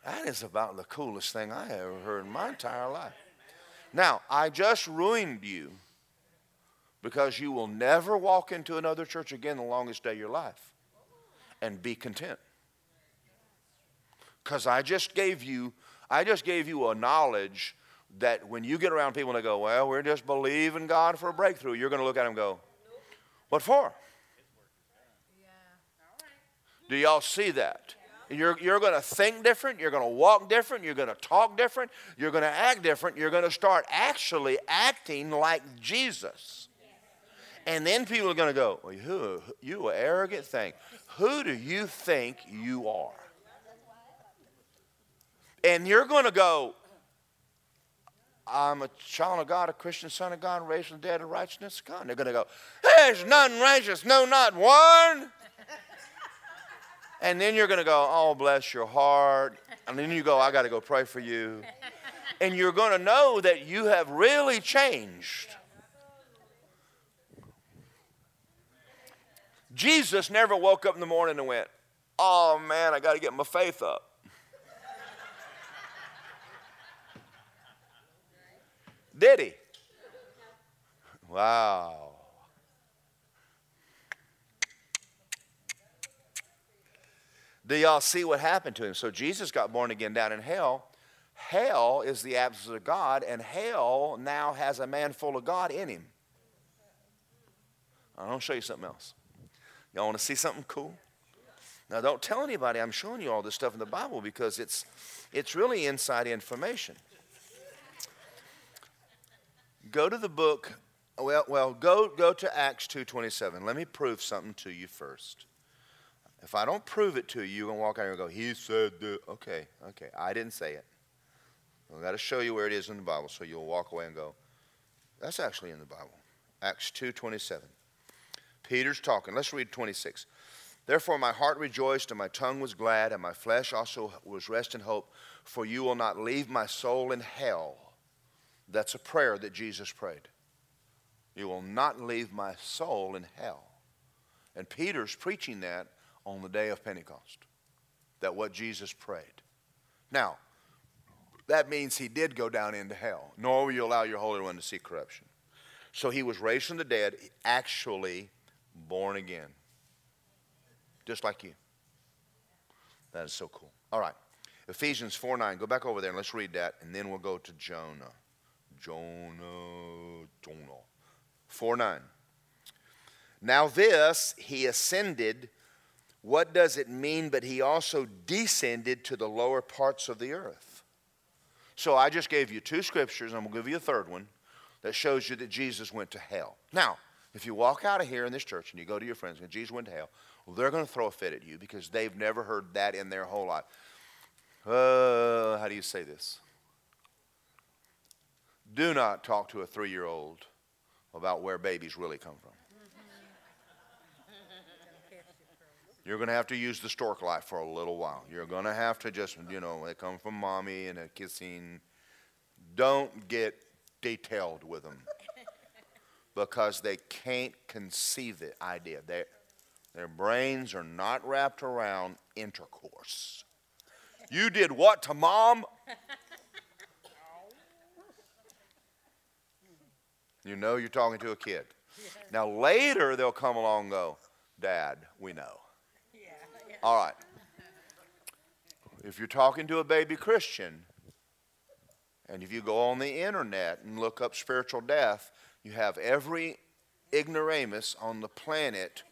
that is about the coolest thing I ever heard in my entire life. Now, I just ruined you because you will never walk into another church again the longest day of your life and be content. Because I just gave you, I just gave you a knowledge that when you get around people and they go, well, we're just believing God for a breakthrough, you're going to look at them and go, what for? Do y'all see that? You're, you're going to think different. You're going to walk different. You're going to talk different. You're going to act different. You're going to start actually acting like Jesus. And then people are going to go, who, you arrogant thing. Who do you think you are? And you're going to go, I'm a child of God, a Christian son of God, raised from the dead in righteousness of God. And they're going to go, there's none righteous, no, not one. And then you're going to go, oh, bless your heart. And then you go, I got to go pray for you. And you're going to know that you have really changed. Jesus never woke up in the morning and went, oh, man, I got to get my faith up. Did he? Wow. Do y'all see what happened to him? So Jesus got born again down in hell. Hell is the absence of God, and hell now has a man full of God in him. I'm going to show you something else. Y'all want to see something cool? Now, don't tell anybody I'm showing you all this stuff in the Bible because it's, it's really inside information. Go to the book. Well, well, go go to Acts 2:27. Let me prove something to you first. If I don't prove it to you, you're going to walk out here and go, He said that. Okay, okay. I didn't say it. I've got to show you where it is in the Bible so you'll walk away and go, That's actually in the Bible. Acts 2 27. Peter's talking. Let's read 26. Therefore, my heart rejoiced, and my tongue was glad, and my flesh also was rest in hope, for you will not leave my soul in hell. That's a prayer that Jesus prayed. You will not leave my soul in hell. And Peter's preaching that on the day of Pentecost. That what Jesus prayed. Now, that means he did go down into hell, nor will you allow your Holy One to see corruption. So he was raised from the dead, actually born again. Just like you. That is so cool. All right. Ephesians 4 9. Go back over there and let's read that, and then we'll go to Jonah. Jonah, Jonah. 4 9. Now, this he ascended what does it mean? But he also descended to the lower parts of the earth. So I just gave you two scriptures, and I'm going to give you a third one that shows you that Jesus went to hell. Now, if you walk out of here in this church and you go to your friends and Jesus went to hell, well, they're going to throw a fit at you because they've never heard that in their whole life. Uh, how do you say this? Do not talk to a three year old about where babies really come from. You're going to have to use the stork life for a little while. You're going to have to just, you know, they come from mommy and a kissing. Don't get detailed with them because they can't conceive the idea. They, their brains are not wrapped around intercourse. You did what to mom? You know you're talking to a kid. Now later they'll come along and go, Dad, we know. All right. If you're talking to a baby Christian, and if you go on the internet and look up spiritual death, you have every ignoramus on the planet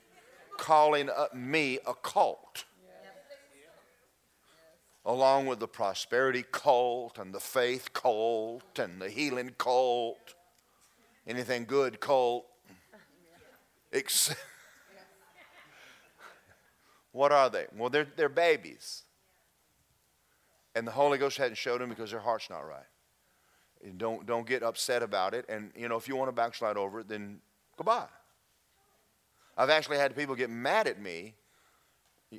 calling me a cult. Along with the prosperity cult and the faith cult and the healing cult, anything good cult. Except what are they? Well, they're, they're babies. And the Holy Ghost hadn't showed them because their heart's not right. And don't, don't get upset about it. And, you know, if you want to backslide over it, then goodbye. I've actually had people get mad at me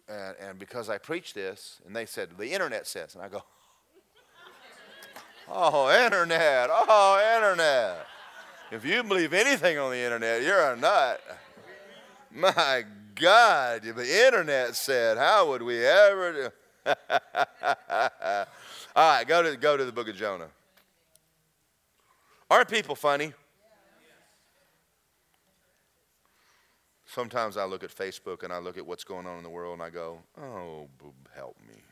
and, and because I preach this, and they said, the internet says. And I go, oh, internet, oh, internet. If you believe anything on the internet, you're a nut. My God, the internet said, how would we ever do? All right, go to, go to the book of Jonah. Aren't people funny? Sometimes I look at Facebook and I look at what's going on in the world and I go, oh, help me.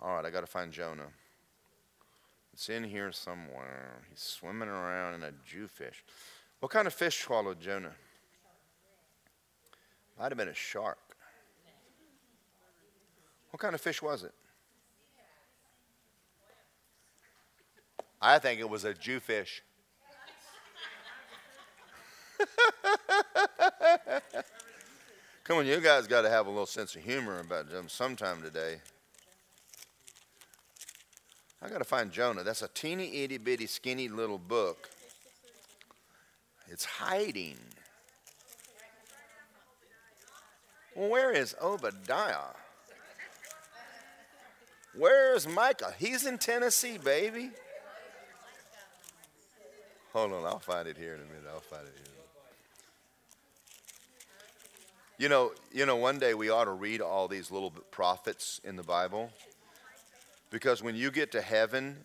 All right, I got to find Jonah. It's in here somewhere. He's swimming around in a Jewfish. What kind of fish swallowed Jonah? Might have been a shark. What kind of fish was it? I think it was a Jewfish. Come on, you guys got to have a little sense of humor about them sometime today. I got to find Jonah. That's a teeny itty bitty skinny little book. It's hiding. Well, where is Obadiah? Where's Micah? He's in Tennessee, baby. Hold on, I'll find it here in a minute. I'll find it here. You know, you know, one day we ought to read all these little prophets in the Bible Because when you get to heaven,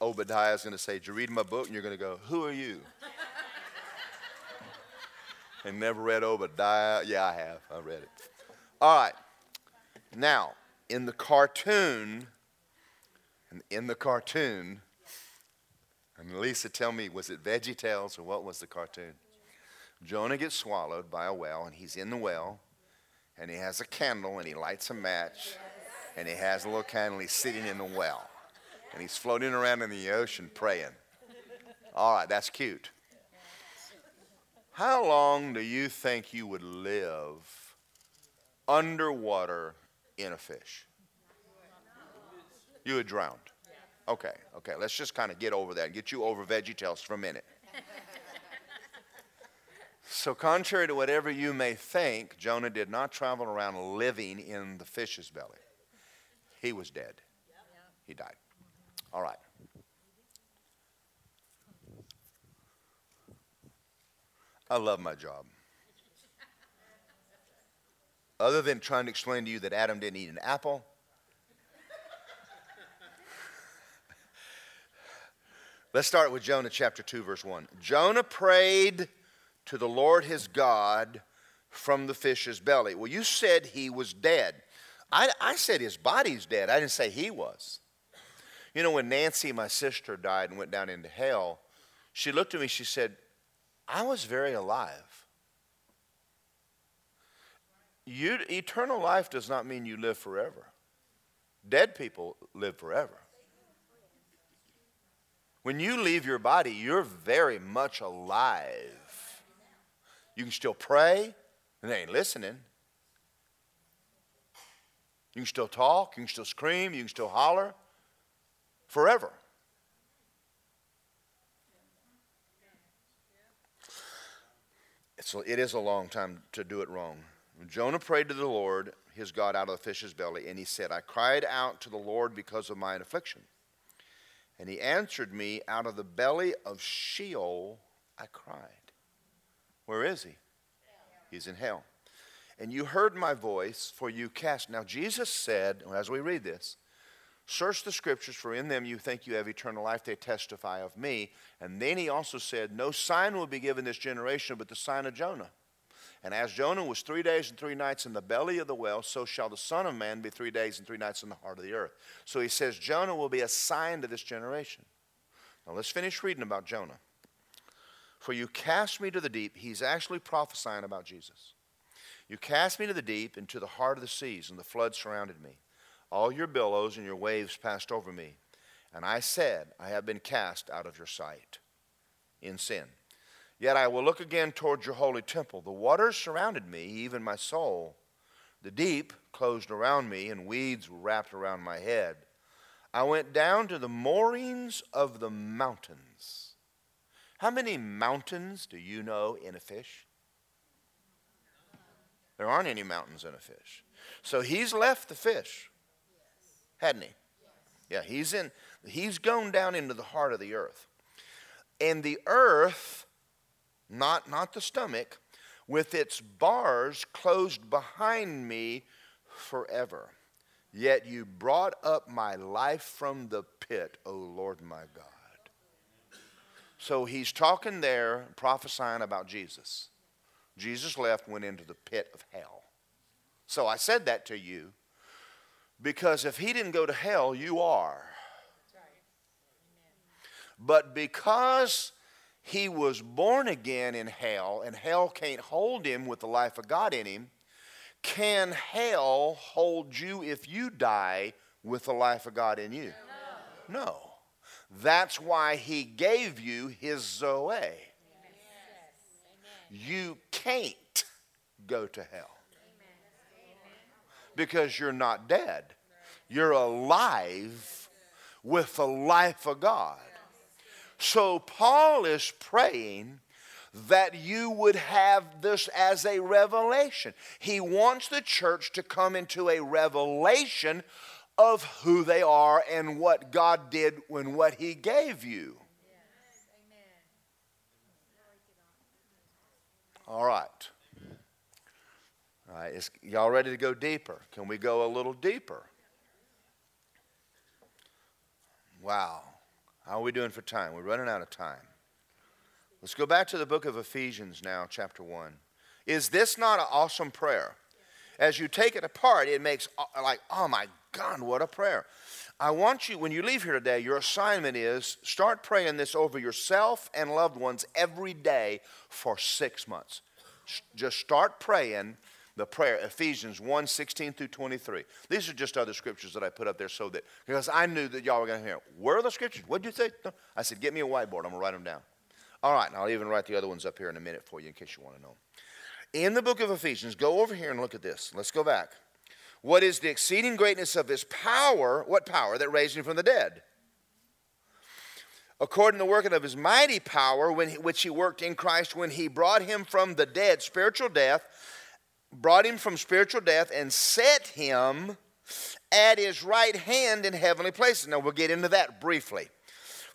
Obadiah is going to say, Did you read my book? And you're going to go, Who are you? and never read Obadiah. Yeah, I have. I read it. All right. Now, in the cartoon, in the cartoon, and Lisa, tell me, was it VeggieTales or what was the cartoon? Jonah gets swallowed by a whale, and he's in the well, and he has a candle, and he lights a match, and he has a little candle, he's sitting in the well, and he's floating around in the ocean praying. All right, that's cute. How long do you think you would live underwater in a fish? You had drowned. Okay, okay. Let's just kind of get over that and get you over VeggieTales for a minute. so, contrary to whatever you may think, Jonah did not travel around living in the fish's belly. He was dead. He died. All right. I love my job. Other than trying to explain to you that Adam didn't eat an apple, Let's start with Jonah chapter 2, verse 1. Jonah prayed to the Lord his God from the fish's belly. Well, you said he was dead. I, I said his body's dead. I didn't say he was. You know, when Nancy, my sister, died and went down into hell, she looked at me, she said, I was very alive. You, eternal life does not mean you live forever. Dead people live forever. When you leave your body, you're very much alive. You can still pray, and they ain't listening. You can still talk, you can still scream, you can still holler forever. It's, it is a long time to do it wrong. Jonah prayed to the Lord, his God, out of the fish's belly, and he said, I cried out to the Lord because of mine affliction. And he answered me, Out of the belly of Sheol I cried. Where is he? He's in hell. And you heard my voice, for you cast. Now, Jesus said, as we read this, Search the scriptures, for in them you think you have eternal life. They testify of me. And then he also said, No sign will be given this generation but the sign of Jonah. And as Jonah was three days and three nights in the belly of the whale, so shall the Son of Man be three days and three nights in the heart of the earth. So he says, Jonah will be a sign to this generation. Now let's finish reading about Jonah. For you cast me to the deep. He's actually prophesying about Jesus. You cast me to the deep into the heart of the seas, and the flood surrounded me. All your billows and your waves passed over me. And I said, I have been cast out of your sight in sin. Yet I will look again toward your holy temple. The waters surrounded me, even my soul. The deep closed around me, and weeds were wrapped around my head. I went down to the moorings of the mountains. How many mountains do you know in a fish? There aren't any mountains in a fish. So he's left the fish, hadn't he? Yeah, he's in he's gone down into the heart of the earth. And the earth not, not the stomach, with its bars closed behind me forever. Yet you brought up my life from the pit, O Lord my God. So he's talking there, prophesying about Jesus. Jesus left, went into the pit of hell. So I said that to you because if he didn't go to hell, you are. But because he was born again in hell, and hell can't hold him with the life of God in him, can hell hold you if you die with the life of God in you? No. no. That's why he gave you his Zoe. You can't go to hell because you're not dead. You're alive with the life of God. So Paul is praying that you would have this as a revelation. He wants the church to come into a revelation of who they are and what God did when what He gave you. All right. All right, is y'all ready to go deeper? Can we go a little deeper? Wow. How are we doing for time? We're running out of time. Let's go back to the book of Ephesians now, chapter 1. Is this not an awesome prayer? As you take it apart, it makes uh, like, oh my God, what a prayer. I want you, when you leave here today, your assignment is start praying this over yourself and loved ones every day for six months. Just start praying the prayer, Ephesians 1 16 through 23. These are just other scriptures that I put up there so that, because I knew that y'all were going to hear. Where are the scriptures? What did you say? I said, get me a whiteboard. I'm going to write them down. All right, and I'll even write the other ones up here in a minute for you in case you want to know. In the book of Ephesians, go over here and look at this. Let's go back. What is the exceeding greatness of his power? What power? That raised him from the dead. According to the working of his mighty power, he, which he worked in Christ when he brought him from the dead, spiritual death, brought him from spiritual death, and set him at his right hand in heavenly places. Now, we'll get into that briefly.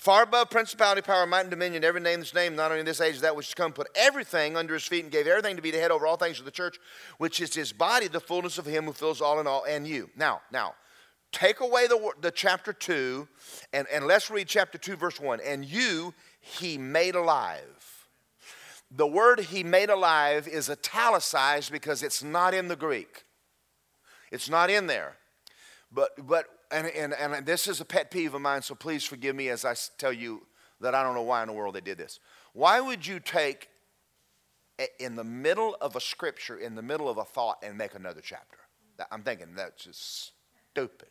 Far above principality, power, might, and dominion, every name that's named, not only in this age, that which is come, put everything under his feet and gave everything to be the head over all things to the church, which is his body, the fullness of him who fills all in all, and you. Now, now, take away the, the chapter 2, and, and let's read chapter 2, verse 1. And you he made alive. The word he made alive is italicized because it's not in the Greek. It's not in there. But, but and, and, and this is a pet peeve of mine, so please forgive me as I tell you that I don't know why in the world they did this. Why would you take in the middle of a scripture, in the middle of a thought, and make another chapter? I'm thinking that's just stupid.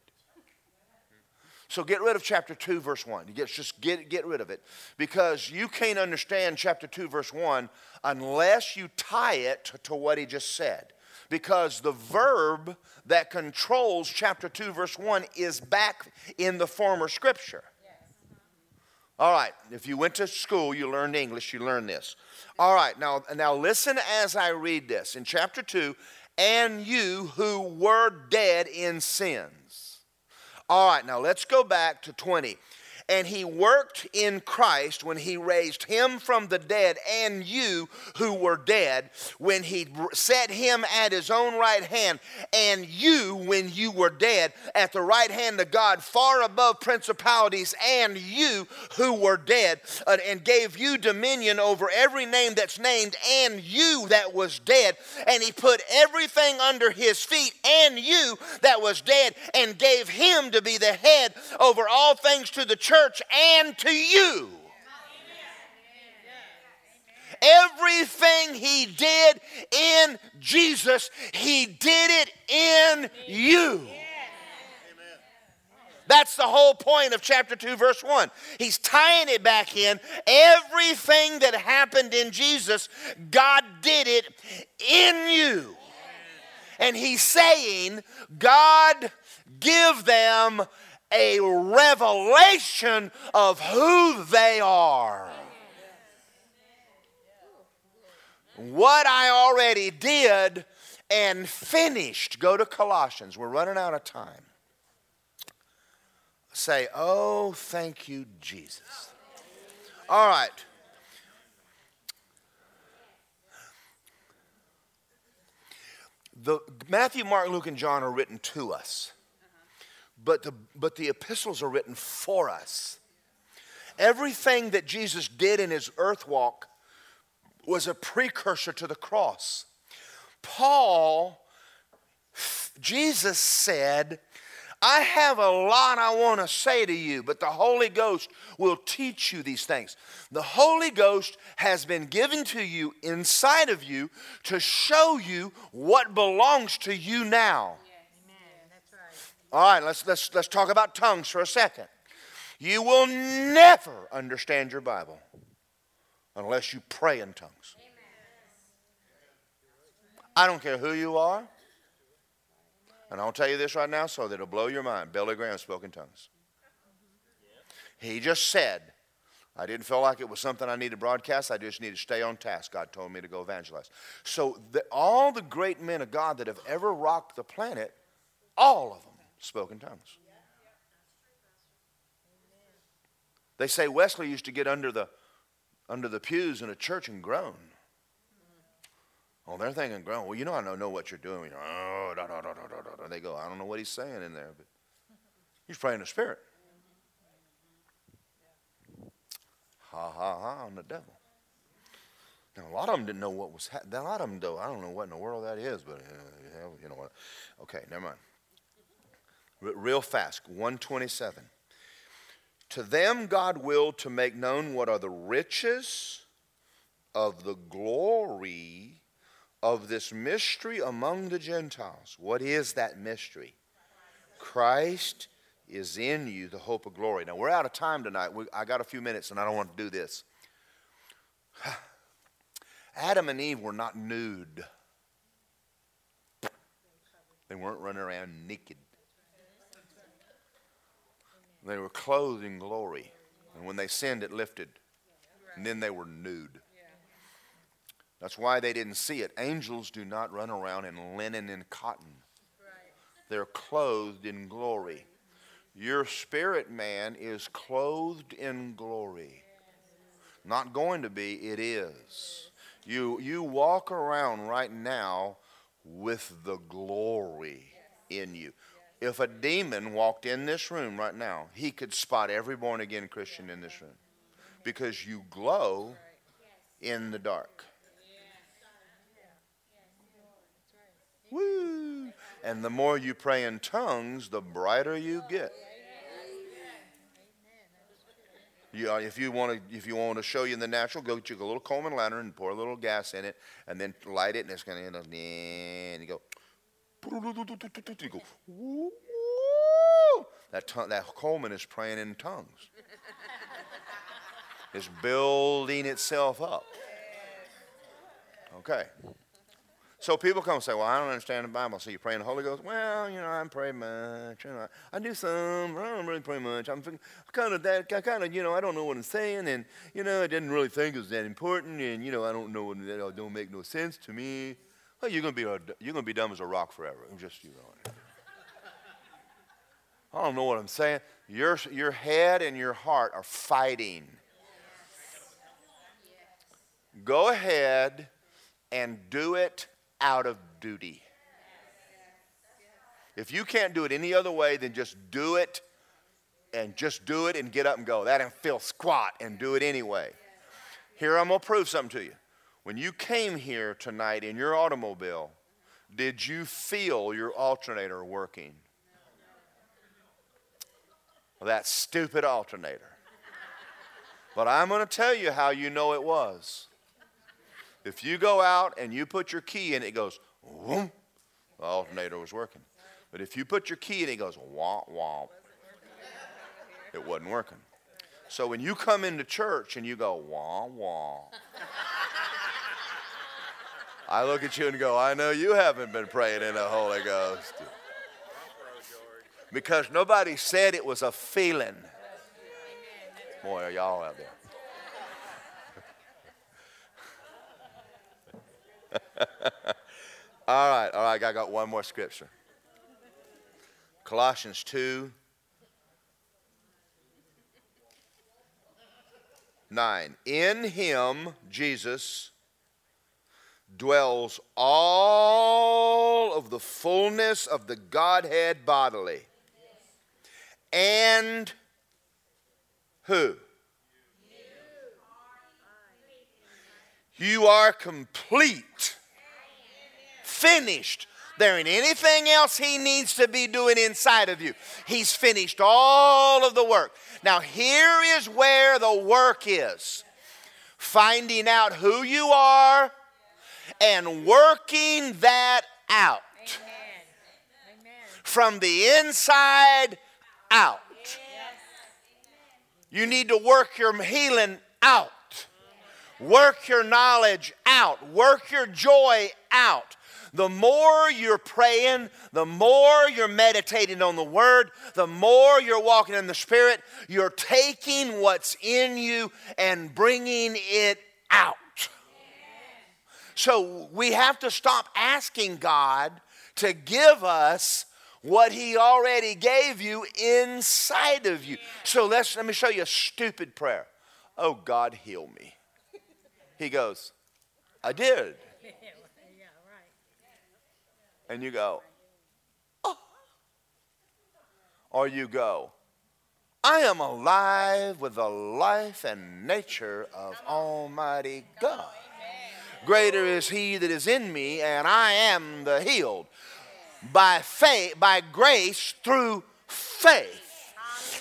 So get rid of chapter 2, verse 1. You get, just get, get rid of it. Because you can't understand chapter 2, verse 1 unless you tie it to what he just said because the verb that controls chapter 2, verse 1 is back in the former scripture. All right, if you went to school, you learned English, you learned this. All right, now, now listen as I read this. In chapter 2, and you who were dead in sins. All right, now let's go back to 20 and he worked in Christ when he raised him from the dead and you who were dead, when he set him at his own right hand, and you when you were dead at the right hand of God, far above principalities, and you who were dead, uh, and gave you dominion over every name that's named, and you that was dead, and he put everything under his feet, and you that was dead, and gave him to be the head over all things to the church church and to you. Everything he did in Jesus, he did it in you. That's the whole point of chapter 2, verse 1. He's tying it back in. Everything that happened in Jesus, God did it in you. And he's saying, God, give them a revelation of who they are. What I already did and finished. Go to Colossians. We're running out of time. Say, Oh, thank you, Jesus. All right. The, Matthew, Mark, Luke, and John are written to us but the, but the epistles are written for us. Everything that Jesus did in his earth walk was a precursor to the cross. Paul, Jesus said, I have a lot I want to say to you, but the Holy Ghost will teach you these things. The Holy Ghost has been given to you inside of you to show you what belongs to you now. All right, let's, let's, let's talk about tongues for a second. You will never understand your Bible unless you pray in tongues. I don't care who you are. And I'll tell you this right now so that it'll blow your mind. Billy Graham spoke in tongues. He just said, I didn't feel like it was something I needed to broadcast. I just needed to stay on task. God told me to go evangelize. So, the, all the great men of God that have ever rocked the planet, all of them spoke in tongues. They say Wesley used to get under the, under the pews in a church and groan. Oh, they're thinking groan. Well, you know I don't know what you're doing. oh, da, da, da, da, da, da. They go, I don't know what he's saying in there, but he's praying in the spirit. Ha ha ha on the devil. Now, a lot of them didn't know what was happening. A lot of them, though, I don't know what in the world that is, but uh, you know what. Okay, never mind. Real fast, 127. To them, God willed to make known what are the riches of the glory of this mystery among the Gentiles. What is that mystery? Christ is in you, the hope of glory. Now, we're out of time tonight. We, I got a few minutes, and I don't want to do this. Adam and Eve were not nude, they weren't running around naked. They were clothed in glory. And when they sinned, it lifted. And then they were nude. That's why they didn't see it. Angels do not run around in linen and cotton, they're clothed in glory. Your spirit man is clothed in glory. Not going to be, it is. You, you walk around right now with the glory in you. If a demon walked in this room right now, he could spot every born again Christian in this room because you glow in the dark. Woo! And the more you pray in tongues, the brighter you get. You, uh, if you want to, if you want to show you in the natural, go get you a little Coleman lantern and pour a little gas in it, and then light it, and it's going to end up. And you go. You go. That tongue, that Coleman is praying in tongues. it's building itself up. Okay. So people come and say, Well, I don't understand the Bible. So you pray in the Holy Ghost? Well, you know, I pray much. You know, I do some, I don't really pray much. I'm kind of that, I kind of, you know, I don't know what I'm saying. And, you know, I didn't really think it was that important. And, you know, I don't know that don't make no sense to me. You're going to be, a, you're to be dumb as a rock forever. I'm just, you know. I don't know what I'm saying. Your, your head and your heart are fighting. Go ahead and do it out of duty. If you can't do it any other way, then just do it and just do it and get up and go. That and feel squat and do it anyway. Here, I'm going to prove something to you. When you came here tonight in your automobile, did you feel your alternator working? Well, that stupid alternator. But I'm going to tell you how you know it was. If you go out and you put your key in, it goes, whoom, the alternator was working. But if you put your key in, it goes, womp, womp. It wasn't working. So when you come into church and you go, wah, wah, I look at you and go, I know you haven't been praying in the Holy Ghost. Because nobody said it was a feeling. Boy, are y'all out there. all right, all right, I got one more scripture. Colossians 2 9. In him, Jesus, dwells all of the fullness of the Godhead bodily. And who? You are complete, finished. There ain't anything else he needs to be doing inside of you. He's finished all of the work. Now, here is where the work is finding out who you are and working that out from the inside out. You need to work your healing out. Work your knowledge out. Work your joy out. The more you're praying, the more you're meditating on the Word, the more you're walking in the Spirit, you're taking what's in you and bringing it out. So we have to stop asking God to give us what he already gave you inside of you. So let's let me show you a stupid prayer. Oh God, heal me. He goes, I did. And you go, oh. Or you go, I am alive with the life and nature of Almighty God. Greater is He that is in me, and I am the healed by faith, by grace through faith.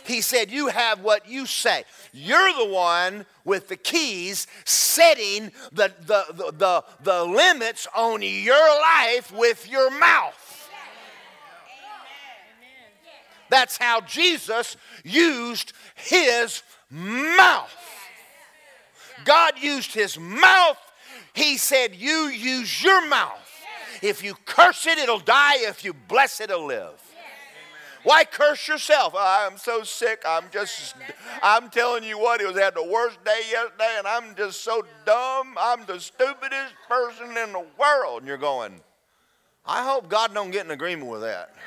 He said, You have what you say. You're the one with the keys setting the, the, the, the, the limits on your life with your mouth. That's how Jesus used his mouth. God used his mouth. He said, You use your mouth. If you curse it, it'll die. If you bless it, it'll live. Why curse yourself? Oh, I'm so sick. I'm just, I'm telling you what, it was had the worst day yesterday, and I'm just so dumb. I'm the stupidest person in the world. And you're going, I hope God don't get in agreement with that.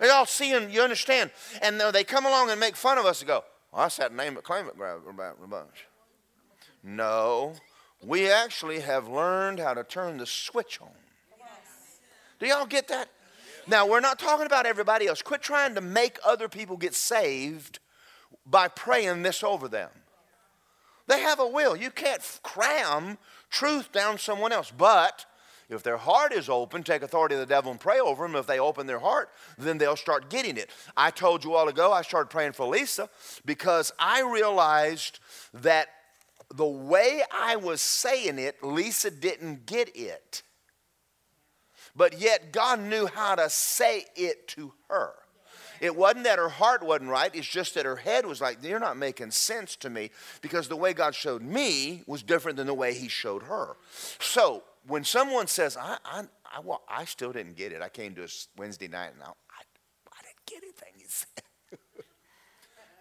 They all see and you understand. And they come along and make fun of us and go, well, that's that name it, claim it grab a bunch. No, we actually have learned how to turn the switch on. Do y'all get that? Now, we're not talking about everybody else. Quit trying to make other people get saved by praying this over them. They have a will. You can't cram truth down someone else. But if their heart is open, take authority of the devil and pray over them. If they open their heart, then they'll start getting it. I told you all ago, I started praying for Lisa because I realized that the way I was saying it, Lisa didn't get it. But yet, God knew how to say it to her. It wasn't that her heart wasn't right, it's just that her head was like, You're not making sense to me because the way God showed me was different than the way He showed her. So, when someone says, I, I, I, well, I still didn't get it, I came to a Wednesday night and I, I, I didn't get anything you said.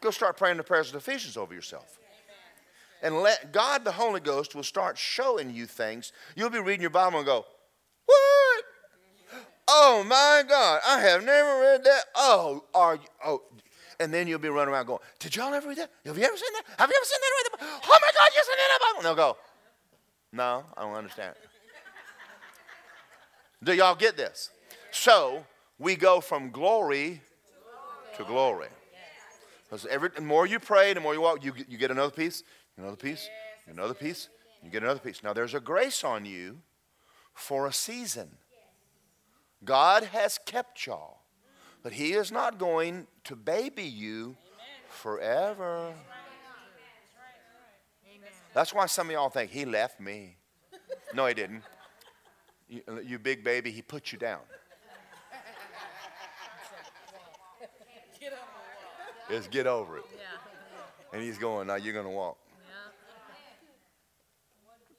Go start praying the prayers of Ephesians over yourself. And let God, the Holy Ghost, will start showing you things. You'll be reading your Bible and go, What? Oh my God, I have never read that. Oh, are you? Oh, and then you'll be running around going, Did y'all ever read that? Have you ever seen that? Have you ever seen that? Read the Bible? Oh my God, you seen that Bible? And they'll go, No, I don't understand. Do y'all get this? So we go from glory to glory. Because every the more you pray, the more you walk, you, you get another piece, another piece, another piece, you get another piece. Now there's a grace on you for a season. God has kept y'all, but He is not going to baby you forever. That's why some of y'all think He left me. No, He didn't you, you big baby, he put you down. Just get over it. And he's going, now you're going to walk.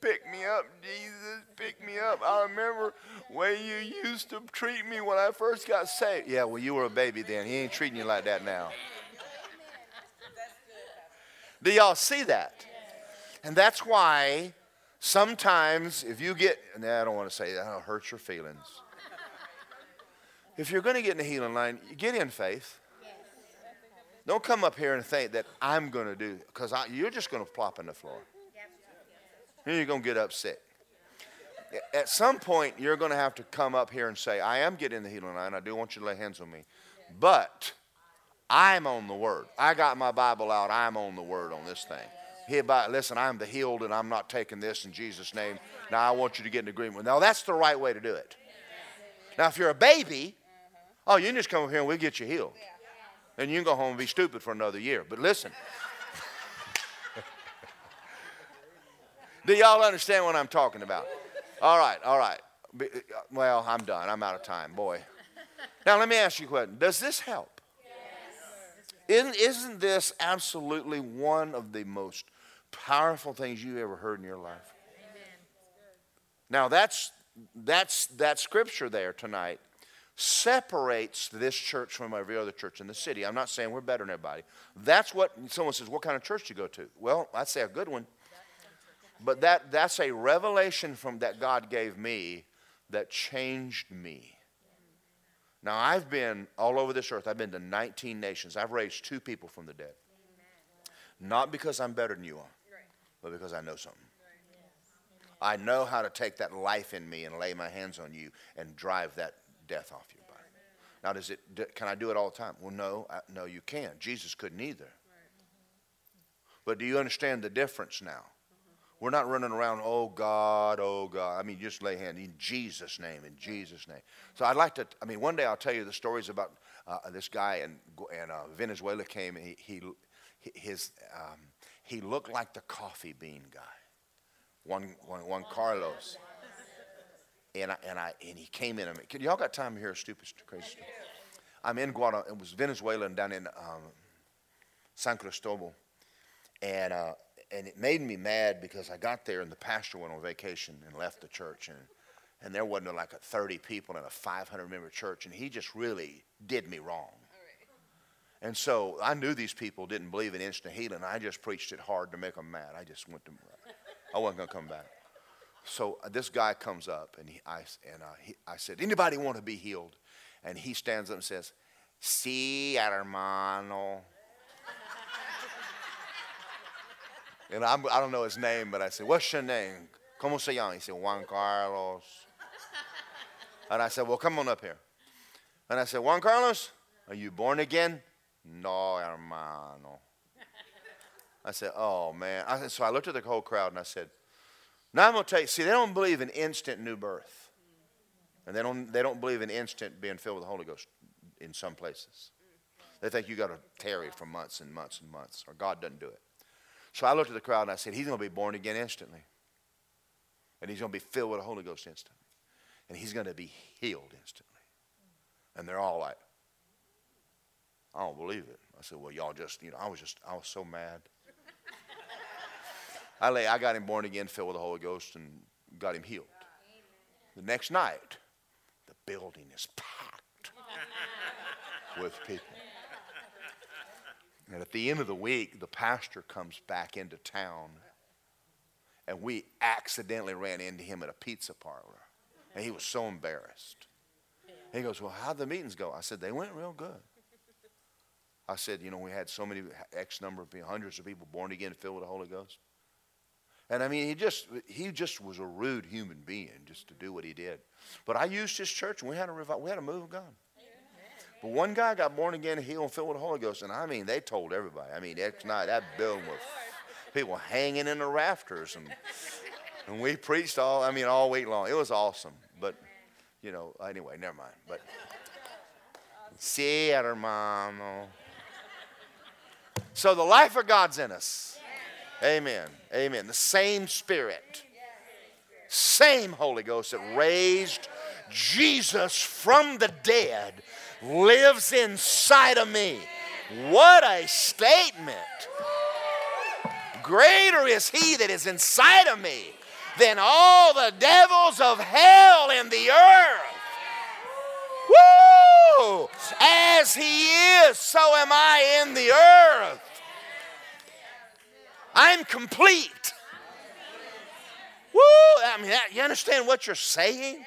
Pick me up, Jesus, pick me up. I remember when you used to treat me when I first got saved. Yeah, well, you were a baby then. He ain't treating you like that now. Do y'all see that? And that's why Sometimes, if you get, nah, I don't want to say that, that'll hurt your feelings. If you're going to get in the healing line, get in faith. Don't come up here and think that I'm going to do, because you're just going to plop on the floor. And you're going to get upset. At some point, you're going to have to come up here and say, I am getting the healing line. I do want you to lay hands on me. But I'm on the word. I got my Bible out. I'm on the word on this thing hereby, listen, I'm the healed and I'm not taking this in Jesus' name. Now I want you to get in agreement. Now that's the right way to do it. Now if you're a baby, oh, you can just come up here and we'll get you healed. And you can go home and be stupid for another year. But listen. Do y'all understand what I'm talking about? All right, all right. Uh, well, I'm done. I'm out of time, boy. Now let me ask you a question. Does this help? Isn't, isn't this absolutely one of the most powerful things you ever heard in your life. Now that's that's that scripture there tonight separates this church from every other church in the city. I'm not saying we're better than everybody. That's what someone says, what kind of church do you go to? Well, I'd say a good one. But that that's a revelation from that God gave me that changed me. Now I've been all over this earth. I've been to 19 nations. I've raised two people from the dead. Not because I'm better than you are but because I know something. I know how to take that life in me and lay my hands on you and drive that death off your body. Now, does it? Can I do it all the time? Well, no, I, no, you can't. Jesus couldn't either. But do you understand the difference now? We're not running around, oh God, oh God. I mean, just lay hand in Jesus' name, in Jesus' name. So I'd like to, I mean, one day I'll tell you the stories about uh, this guy in, in uh, Venezuela came and he, he, his, um, he looked like the coffee bean guy, Juan, Juan, Juan Carlos. And, I, and, I, and he came in. And, y'all got time to hear a stupid, crazy story? I'm in Guatemala. It was Venezuela and down in um, San Cristobal. And uh, and it made me mad because I got there and the pastor went on vacation and left the church and and there wasn't like a 30 people in a 500 member church and he just really did me wrong. And so I knew these people didn't believe in instant healing. I just preached it hard to make them mad. I just went to, I wasn't going to come back. So uh, this guy comes up and he, I, and uh, he, I said, anybody want to be healed? And he stands up and says, Sí, hermano. And I'm, I do not know his name, but I said, What's your name? ¿Cómo se llama? He said, Juan Carlos. And I said, Well, come on up here. And I said, Juan Carlos, are you born again? No, hermano. I said, Oh, man. I said, so I looked at the whole crowd and I said, Now I'm going to tell you, see, they don't believe in instant new birth. And they don't, they don't believe in instant being filled with the Holy Ghost in some places. They think you got to tarry for months and months and months, or God doesn't do it. So I looked at the crowd and I said, He's going to be born again instantly. And he's going to be filled with the Holy Ghost instantly. And he's going to be healed instantly. And they're all like, I don't believe it. I said, Well, y'all just, you know, I was just, I was so mad. I, lay, I got him born again, filled with the Holy Ghost, and got him healed. The next night, the building is packed with people. And at the end of the week, the pastor comes back into town, and we accidentally ran into him at a pizza parlor. And he was so embarrassed. He goes, Well, how'd the meetings go? I said, They went real good. I said, You know, we had so many, X number of people, hundreds of people born again, filled with the Holy Ghost. And I mean, he just, he just was a rude human being just to do what he did. But I used his church, and we had a, revival, we had a move of God. But one guy got born again, healed, and filled with the Holy Ghost, and I mean, they told everybody. I mean, next night that building was people hanging in the rafters, and and we preached all. I mean, all week long. It was awesome. But you know, anyway, never mind. But see, hermano. So the life of God's in us. Amen. Amen. The same Spirit, same Holy Ghost that raised Jesus from the dead lives inside of me. What a statement! Greater is he that is inside of me than all the devils of hell in the earth. Woo! As he is, so am I in the earth. I'm complete. Woo! I mean, you understand what you're saying?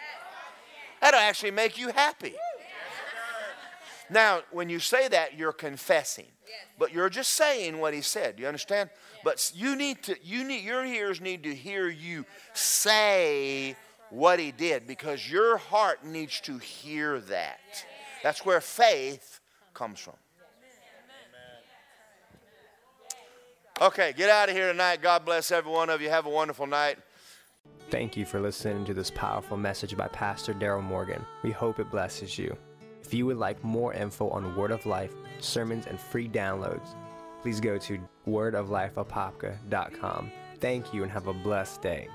That'll actually make you happy. Now, when you say that, you're confessing. But you're just saying what he said. Do you understand? But you need to, you need, your ears need to hear you say what he did because your heart needs to hear that. That's where faith comes from. Okay, get out of here tonight. God bless every one of you. Have a wonderful night. Thank you for listening to this powerful message by Pastor Daryl Morgan. We hope it blesses you. If you would like more info on Word of Life, sermons, and free downloads, please go to wordoflifeapopka.com. Thank you and have a blessed day.